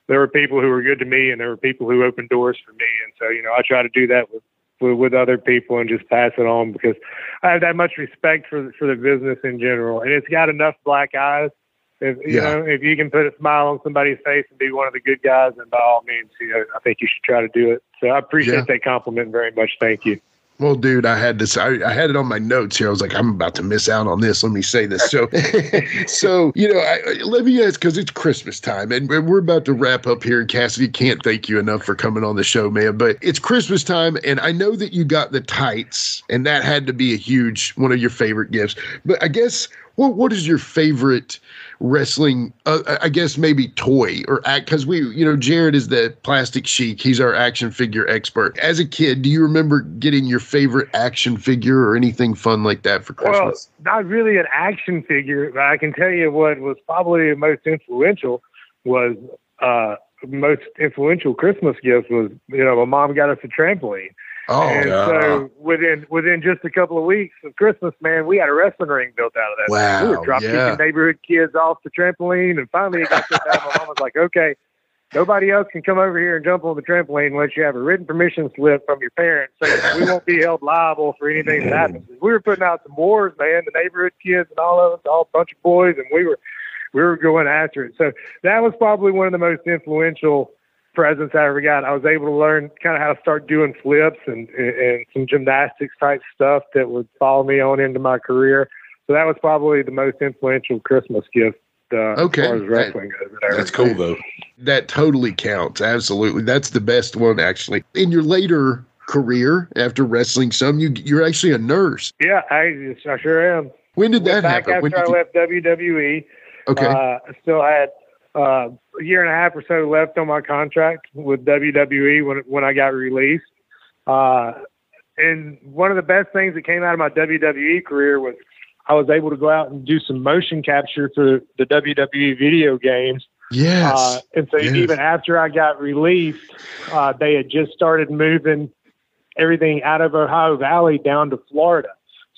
there were people who were good to me, and there were people who opened doors for me, and so you know I try to do that with with, with other people and just pass it on because I have that much respect for for the business in general, and it's got enough black eyes If you Yeah. know, if you can put a smile on somebody's face and be one of the good guys, then by all means, you know, I think you should try to do it. So I appreciate Yeah. that compliment very much. Thank you. Well, dude, I had this. I, I had it on my notes here. I was like, I'm about to miss out on this. Let me say this. So, <laughs> so you know, I, let me ask because it's Christmas time, and we're we're about to wrap up here. And Cassidy can't thank you enough for coming on the show, man. But it's Christmas time, and I know that you got the tights, and that had to be a huge one of your favorite gifts. But I guess what what is your favorite? Wrestling uh, i guess maybe toy or act because we you know jared is the plastic sheik he's our action figure expert as a kid do you remember getting your favorite action figure or anything fun like that for Christmas? Well, not really an action figure, but I can tell you what was probably the most influential was uh most influential Christmas gift was you know my mom got us a trampoline. Oh and so within within just a couple of weeks of Christmas, man, we had a wrestling ring built out of that. Wow, we were drop kicking yeah. neighborhood kids off the trampoline, and finally it got to that. My mom was like, "Okay, nobody else can come over here and jump on the trampoline unless you have a written permission slip from your parents, so we won't be held liable for anything that happens." We were putting out some wars, man. The neighborhood kids and all of us, all bunch of boys, and we were we were going after it. So that was probably one of the most influential presents I ever got. I was able to learn kind of how to start doing flips and, and some gymnastics type stuff that would follow me on into my career. So that was probably the most influential Christmas gift uh, Okay. as far as wrestling goes. that I That's cool though. that totally counts absolutely that's the best one actually in your later career after wrestling some you you're actually a nurse Yeah, I, I sure am. when did that Back happen when after I you, left WWE, okay uh, still had uh, a year and a half or so left on my contract with WWE when when I got released. Uh, and one of the best things that came out of my WWE career was I was able to go out and do some motion capture for the WWE video games. yes Uh, and so yes. even after I got released, uh, they had just started moving everything out of Ohio Valley down to Florida.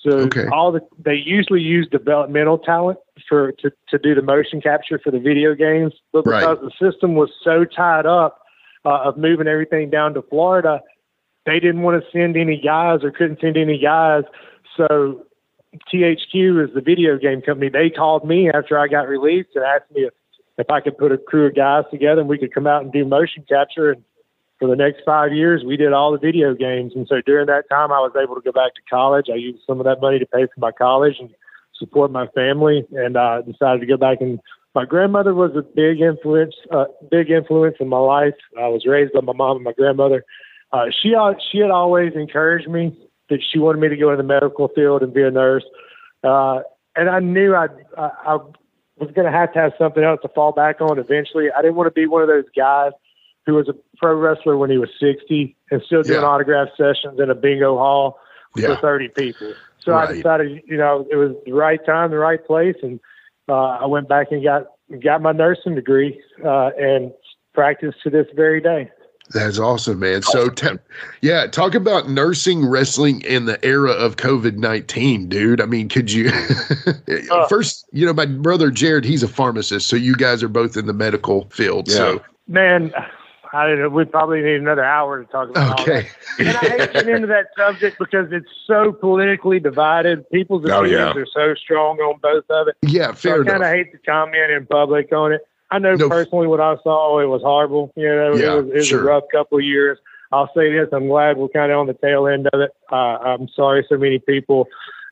So Okay. all the they usually use developmental talent for to, to do the motion capture for the video games, but Right. because the system was so tied up uh, of moving everything down to Florida, they didn't want to send any guys or couldn't send any guys. So THQ is the video game company. They called me after I got released and asked me if, if I could put a crew of guys together and we could come out and do motion capture. And for the next five years, we did all the video games. And so during that time, I was able to go back to college. I used some of that money to pay for my college and support my family. And I decided to go back and my grandmother was a big influence, uh, big influence in my life. I was raised by my mom and my grandmother. Uh, she she had always encouraged me that she wanted me to go in the medical field and be a nurse. Uh, and I knew I'd, I, I was going to have to have something else to fall back on eventually. I didn't want to be one of those guys who was a pro wrestler when he was 60 and still doing Yeah. autograph sessions in a bingo hall Yeah. for 30 people. So Right. I decided, you know, it was the right time, the right place. And uh, I went back and got, got my nursing degree uh, and practice to this very day. That's awesome, man. So, te- yeah, talk about nursing wrestling in the era of COVID 19, dude. I mean, could you <laughs> Uh. first, you know, my brother Jared, he's a pharmacist. So, you guys are both in the medical field. So, Man, I don't know, we probably need another hour to talk about all okay. that. And I hate to get into that subject because it's so politically divided. People's Oh, opinions yeah. are so strong on both of it. Yeah, So fair I kind of hate to comment in public on it. I know No. personally what I saw. It was horrible. You know, Yeah, it was, it was sure. a rough couple of years. I'll say this: I'm glad we're kind of on the tail end of it. Uh, I'm sorry so many people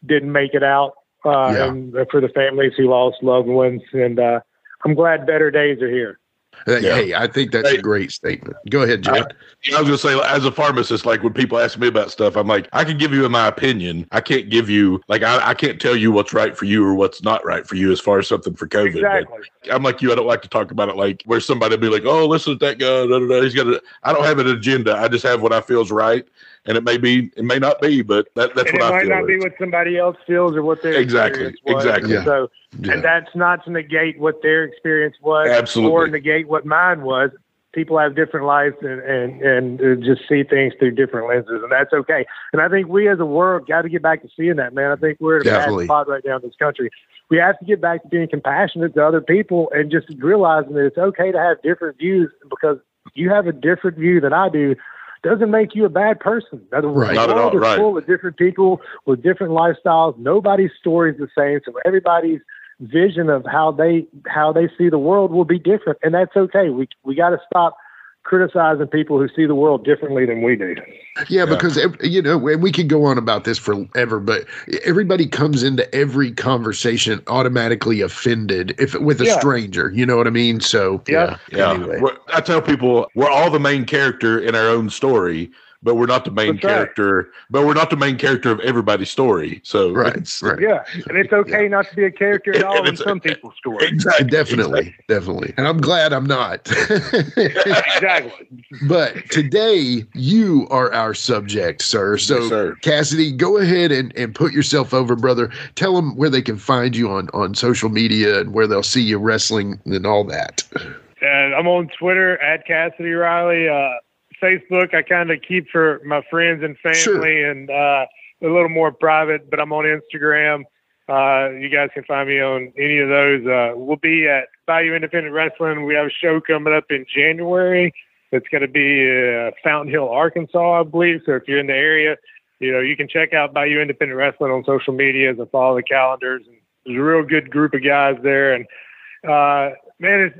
didn't make it out, uh, Yeah. and for the families who lost loved ones. And uh, I'm glad better days are here. Yeah. Hey, I think that's Hey. a great statement. Go ahead, Jared. I was gonna say, as a pharmacist, like when people ask me about stuff, I'm like, I can give you my opinion. I can't give you like I, I can't tell you what's right for you or what's not right for you as far as something for COVID. But Exactly. I'm like you. I don't like to talk about it like where somebody will be like, "Oh, listen to that guy." Da, da, da. He's got a. I don't have an agenda. I just have what I feel is right, and it may be, it may not be, but that, that's and what it I might feel. not be what somebody else feels or what their Exactly, experience was. exactly. Yeah. So, Yeah. and that's not to negate what their experience was, Absolutely. or negate what mine was. People have different lives and and and uh, just see things through different lenses, and that's okay. And I think we as a world got to get back to seeing that, man. I think we're in a Definitely. bad spot right now in this country. We have to get back to being compassionate to other people and just realizing that it's okay to have different views because you have a different view than I do doesn't make you a bad person. The Right. Not at world all, is right. full of different people with different lifestyles. Nobody's story is the same, so everybody's vision of how they how they see the world will be different, and that's okay. We we got to stop criticizing people who see the world differently than we do. Yeah, because ev- you know, and we could go on about this forever, but everybody comes into every conversation automatically offended if with a Yeah. stranger. You know what I mean? So Yeah. Yeah. Anyway. I tell people we're all the main character in our own story, but we're not the main That's right. character. But we're not the main character of everybody's story. So Right, it's- right. Yeah, and it's okay not to be a character at all in some people's stories. Exactly. Definitely, definitely. And I'm glad I'm not. <laughs> exactly. but today you are our subject, sir. So Yes, sir. Cassidy, go ahead and, and put yourself over, brother. Tell them where they can find you on, on social media and where they'll see you wrestling and all that. And I'm on Twitter at Cassidy Riley. Uh, Facebook, I kind of keep for my friends and family Sure. and uh, a little more private, but I'm on Instagram. Uh, you guys can find me on any of those. Uh, we'll be at Bayou Independent Wrestling. We have a show coming up in January. It's going to be uh, Fountain Hill, Arkansas, I believe. So if you're in the area, you know, you can check out Bayou Independent Wrestling on social media and follow the calendars. And there's a real good group of guys there. And uh, man,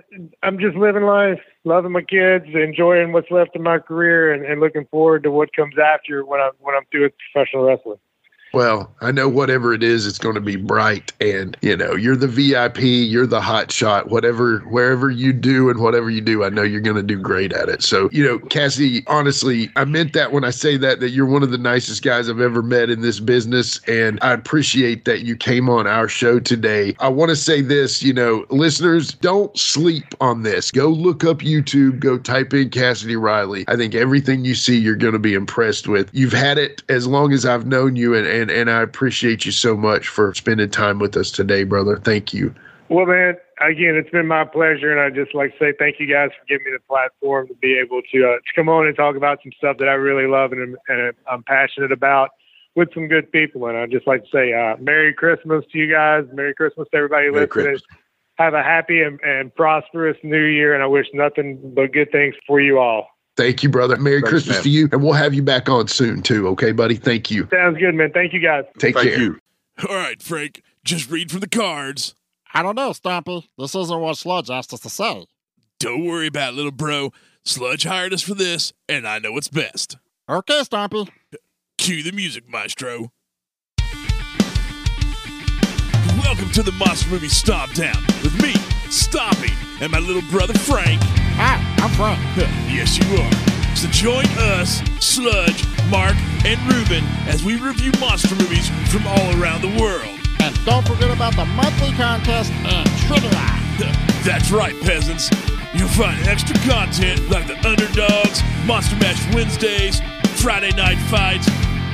I'm just living life, loving my kids, enjoying what's left of my career, and, and looking forward to what comes after when I'm when I'm through with professional wrestling. Well, I know whatever it is, it's going to be bright, and you know you're the VIP, you're the hot shot. Whatever, wherever you do and whatever you do, I know you're going to do great at it. So, you know, Cassie, honestly, I meant that when I say that that you're one of the nicest guys I've ever met in this business, and I appreciate that you came on our show today. I want to say this, you know, listeners, don't sleep on this. Go look up YouTube, go type in Cassidy Riley. I think everything you see, you're going to be impressed with. You've had it as long as I've known you, and and and I appreciate you so much for spending time with us today, brother. Thank you. Well, man, again, it's been my pleasure, and I just like to say thank you guys for giving me the platform to be able to uh, to come on and talk about some stuff that I really love and, and I'm passionate about with some good people. And I'd just like to say uh, Merry Christmas to you guys. Merry Christmas to everybody Merry listening. Christmas. Have a happy and, and prosperous New Year, and I wish nothing but good things for you all. Thank you, brother. Merry Thanks, Christmas man. to you, and we'll have you back on soon too. Okay, buddy. Thank you. Sounds good, man. Thank you, guys. Take Thank care. you. All right, Frank, just read from the cards. I don't know, Stompy. This isn't what Sludge asked us to say. Don't worry about it, little bro. Sludge hired us for this, and I know what's best. Okay, Stompy. Cue the music, maestro. Welcome to the Monster Movie Stomp Down with me, Stompy, and my little brother Frank. Hi, I'm Frank. yes, you are. So join us, Sludge, Mark, and Ruben as we review monster movies from all around the world. And don't forget about the monthly contest and trivia. That's right, peasants. You'll find extra content like the Underdogs, Monster Mash Wednesdays, Friday Night Fights,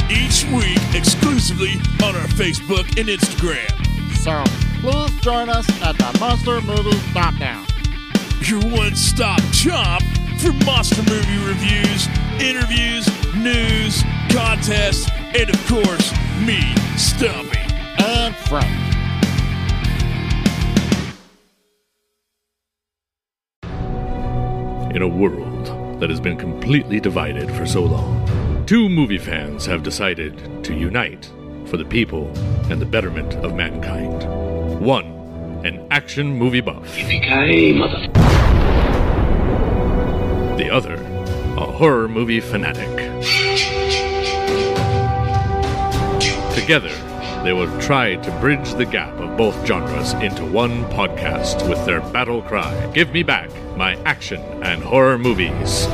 each week exclusively on our Facebook and Instagram. So please join us at the Monster Movie Down. Your one stop shop for monster movie reviews, interviews, news, contests, and of course, me, Stompy. And Frank. In a world that has been completely divided for so long, two movie fans have decided to unite for the people and the betterment of mankind. One, an action movie buff. The other, a horror movie fanatic. Together, they will try to bridge the gap of both genres into one podcast with their battle cry Give me back my action and horror movies.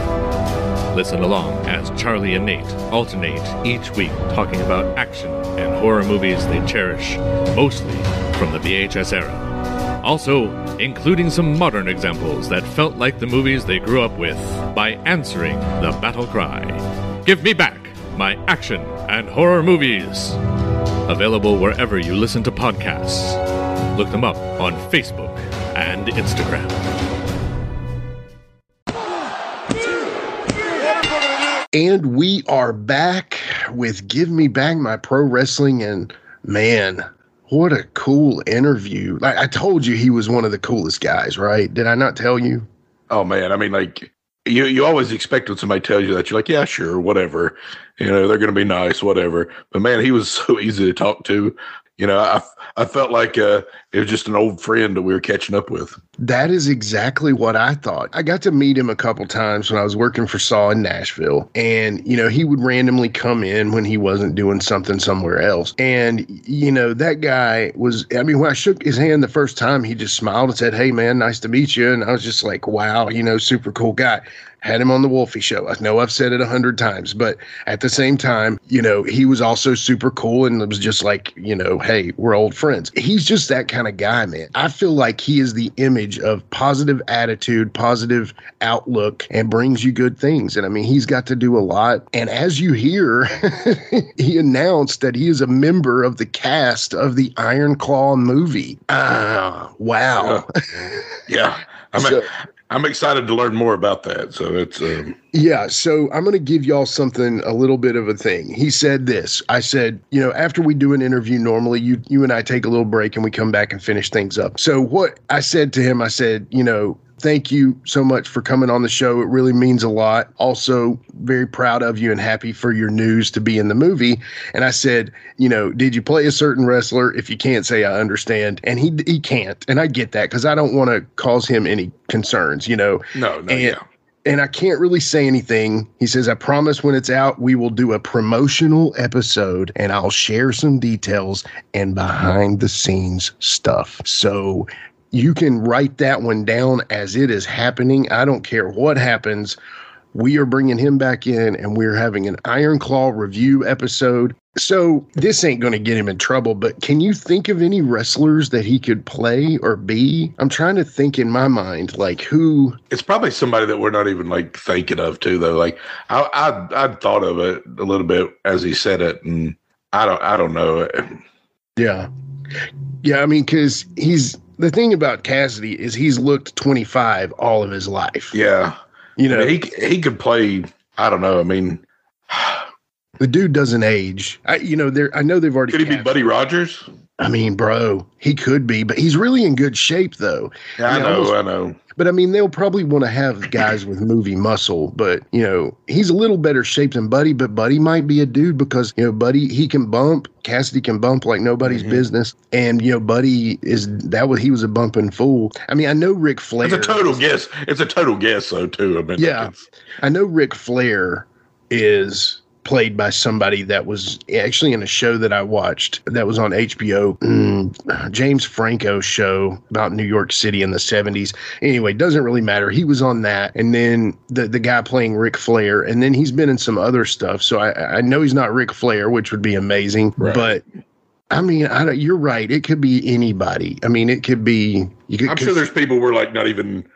Listen along as Charlie and Nate alternate each week talking about action and horror movies they cherish, mostly from the VHS era. Also, including some modern examples that felt like the movies they grew up with by answering the battle cry Give me back my action and horror movies. Available wherever you listen to podcasts. Look them up on Facebook and Instagram. And we are back with Give Me Back My Pro Wrestling. And man, what a cool interview. Like I told you, he was one of the coolest guys, right? Did I not tell you? Oh man, I mean, like you, you always expect when somebody tells you that you're like, yeah, sure, whatever. You know, they're going to be nice, whatever. But man, he was so <laughs> easy to talk to. You know, I I felt like uh, it was just an old friend that we were catching up with. That is exactly what I thought. I got to meet him a couple times when I was working for SAW in Nashville. And, you know, he would randomly come in when he wasn't doing something somewhere else. And, you know, that guy was, I mean, when I shook his hand the first time, he just smiled and said, Hey, man, nice to meet you. And I was just like, wow, you know, super cool guy had him on the Wolfie show. I know I've said it a hundred times, but at the same time, you know, he was also super cool and it was just like, you know, hey, we're old friends. He's just that kind of guy, man. I feel like he is the image of positive attitude, positive outlook, and brings you good things. And I mean, he's got to do a lot. And as you hear, <laughs> he announced that he is a member of the cast of the Iron Claw movie. Ah, wow. Yeah. yeah. I'm, <laughs> so, I'm excited to learn more about that. So it's um... yeah. So I'm going to give y'all something a little bit of a thing. He said this. I said, you know, after we do an interview, normally you you and I take a little break and we come back and finish things up. So what I said to him, I said, you know, thank you so much for coming on the show. It really means a lot. Also, very proud of you and happy for your news to be in the movie. And I said, you know, did you play a certain wrestler? If you can't say, I understand. And he he can't, and I get that because I don't want to cause him any concerns. You know, no, no, and, yeah. And I can't really say anything. He says, I promise when it's out, we will do a promotional episode and I'll share some details and behind the scenes stuff. So you can write that one down as it is happening. I don't care what happens. We are bringing him back in and we're having an Iron Claw review episode. So, this ain't going to get him in trouble, but can you think of any wrestlers that he could play or be? I'm trying to think in my mind, like who. It's probably somebody that we're not even like thinking of, too, though. Like, I, I, I thought of it a little bit as he said it, and I don't, I don't know. Yeah. Yeah. I mean, because he's the thing about Cassidy is he's looked 25 all of his life. Yeah. You know, I mean, he he could play, I don't know. I mean, the dude doesn't age. I, you know, there I know they've already Could he be Buddy Rogers? I mean, bro, he could be, but he's really in good shape though. Yeah, I know, almost, I know. But I mean, they'll probably want to have guys with movie muscle, but you know, he's a little better shape than Buddy, but Buddy might be a dude because, you know, Buddy, he can bump. Cassidy can bump like nobody's mm-hmm. business. And, you know, Buddy is that was he was a bumping fool. I mean, I know Ric Flair. It's a total guess. It's a total guess though, too. I mean, yeah. I know Ric Flair is played by somebody that was actually in a show that I watched that was on HBO, mm, James Franco show about New York City in the 70s. Anyway, doesn't really matter. He was on that. And then the, the guy playing Ric Flair. And then he's been in some other stuff. So I, I know he's not Ric Flair, which would be amazing. Right. But I mean, I you're right. It could be anybody. I mean, it could be. You could, I'm sure there's people we're like not even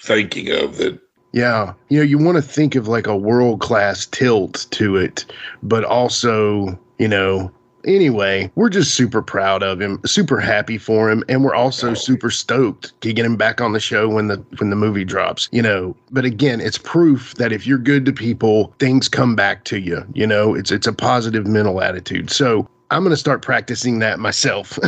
thinking of that yeah. You know, you want to think of like a world class tilt to it, but also, you know, anyway, we're just super proud of him, super happy for him, and we're also super stoked to get him back on the show when the when the movie drops. You know, but again, it's proof that if you're good to people, things come back to you. You know, it's it's a positive mental attitude. So I'm going to start practicing that myself.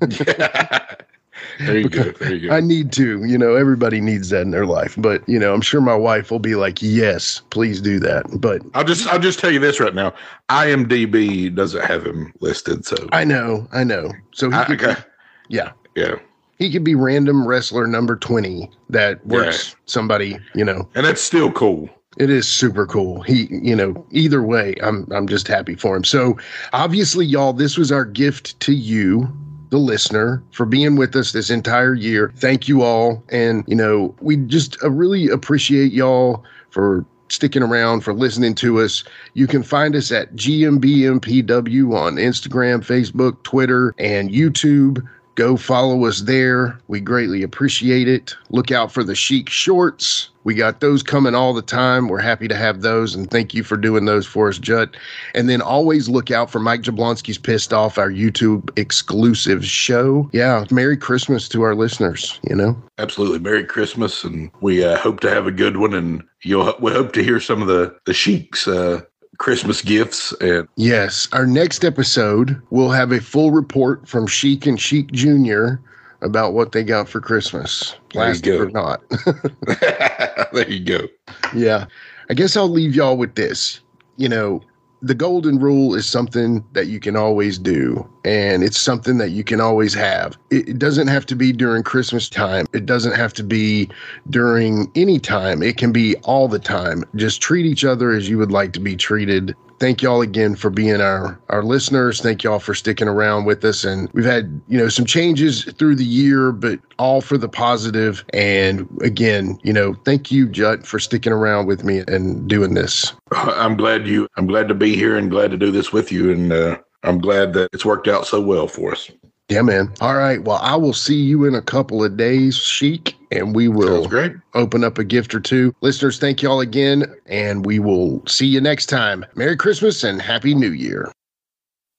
<laughs> <laughs> Very good. Very good. I need to. You know, everybody needs that in their life. But you know, I'm sure my wife will be like, "Yes, please do that." But I'll just I'll just tell you this right now. IMDb doesn't have him listed, so I know, I know. So he I, could, okay. yeah, yeah. He could be random wrestler number twenty that works yeah. somebody. You know, and that's still cool. It is super cool. He, you know, either way, I'm I'm just happy for him. So obviously, y'all, this was our gift to you the listener, for being with us this entire year. Thank you all. And, you know, we just uh, really appreciate y'all for sticking around, for listening to us. You can find us at GMBMPW on Instagram, Facebook, Twitter, and YouTube. Go follow us there. We greatly appreciate it. Look out for the Sheik shorts. We got those coming all the time. We're happy to have those, and thank you for doing those for us, Judd. And then always look out for Mike Jablonski's Pissed Off, our YouTube exclusive show. Yeah, Merry Christmas to our listeners, you know? Absolutely. Merry Christmas, and we uh, hope to have a good one, and you'll we hope to hear some of the, the Sheik's uh, Christmas gifts. And yes, our next episode we'll have a full report from Sheik and Sheik Jr about what they got for Christmas, plastic or not. <laughs> <laughs> there you go. Yeah. I guess I'll leave y'all with this. You know, the golden rule is something that you can always do and it's something that you can always have. It, it doesn't have to be during Christmas time. It doesn't have to be during any time. It can be all the time. Just treat each other as you would like to be treated thank y'all again for being our our listeners. Thank y'all for sticking around with us. And we've had you know some changes through the year, but all for the positive. And again, you know, thank you, Jut, for sticking around with me and doing this. I'm glad you. I'm glad to be here and glad to do this with you. And uh, I'm glad that it's worked out so well for us. Yeah, man. All right. Well, I will see you in a couple of days, Sheik, and we will great. open up a gift or two. Listeners, thank you all again, and we will see you next time. Merry Christmas and Happy New Year.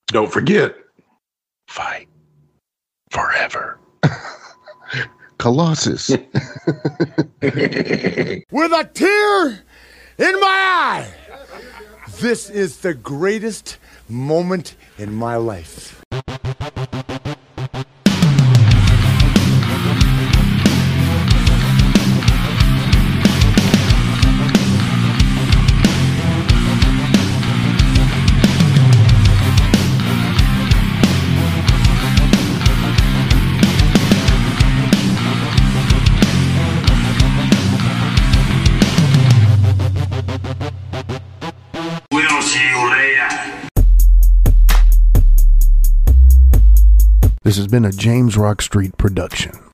Don't forget, fight forever. <laughs> Colossus. <laughs> With a tear in my eye. This is the greatest moment in my life. This has been a James Rock Street production.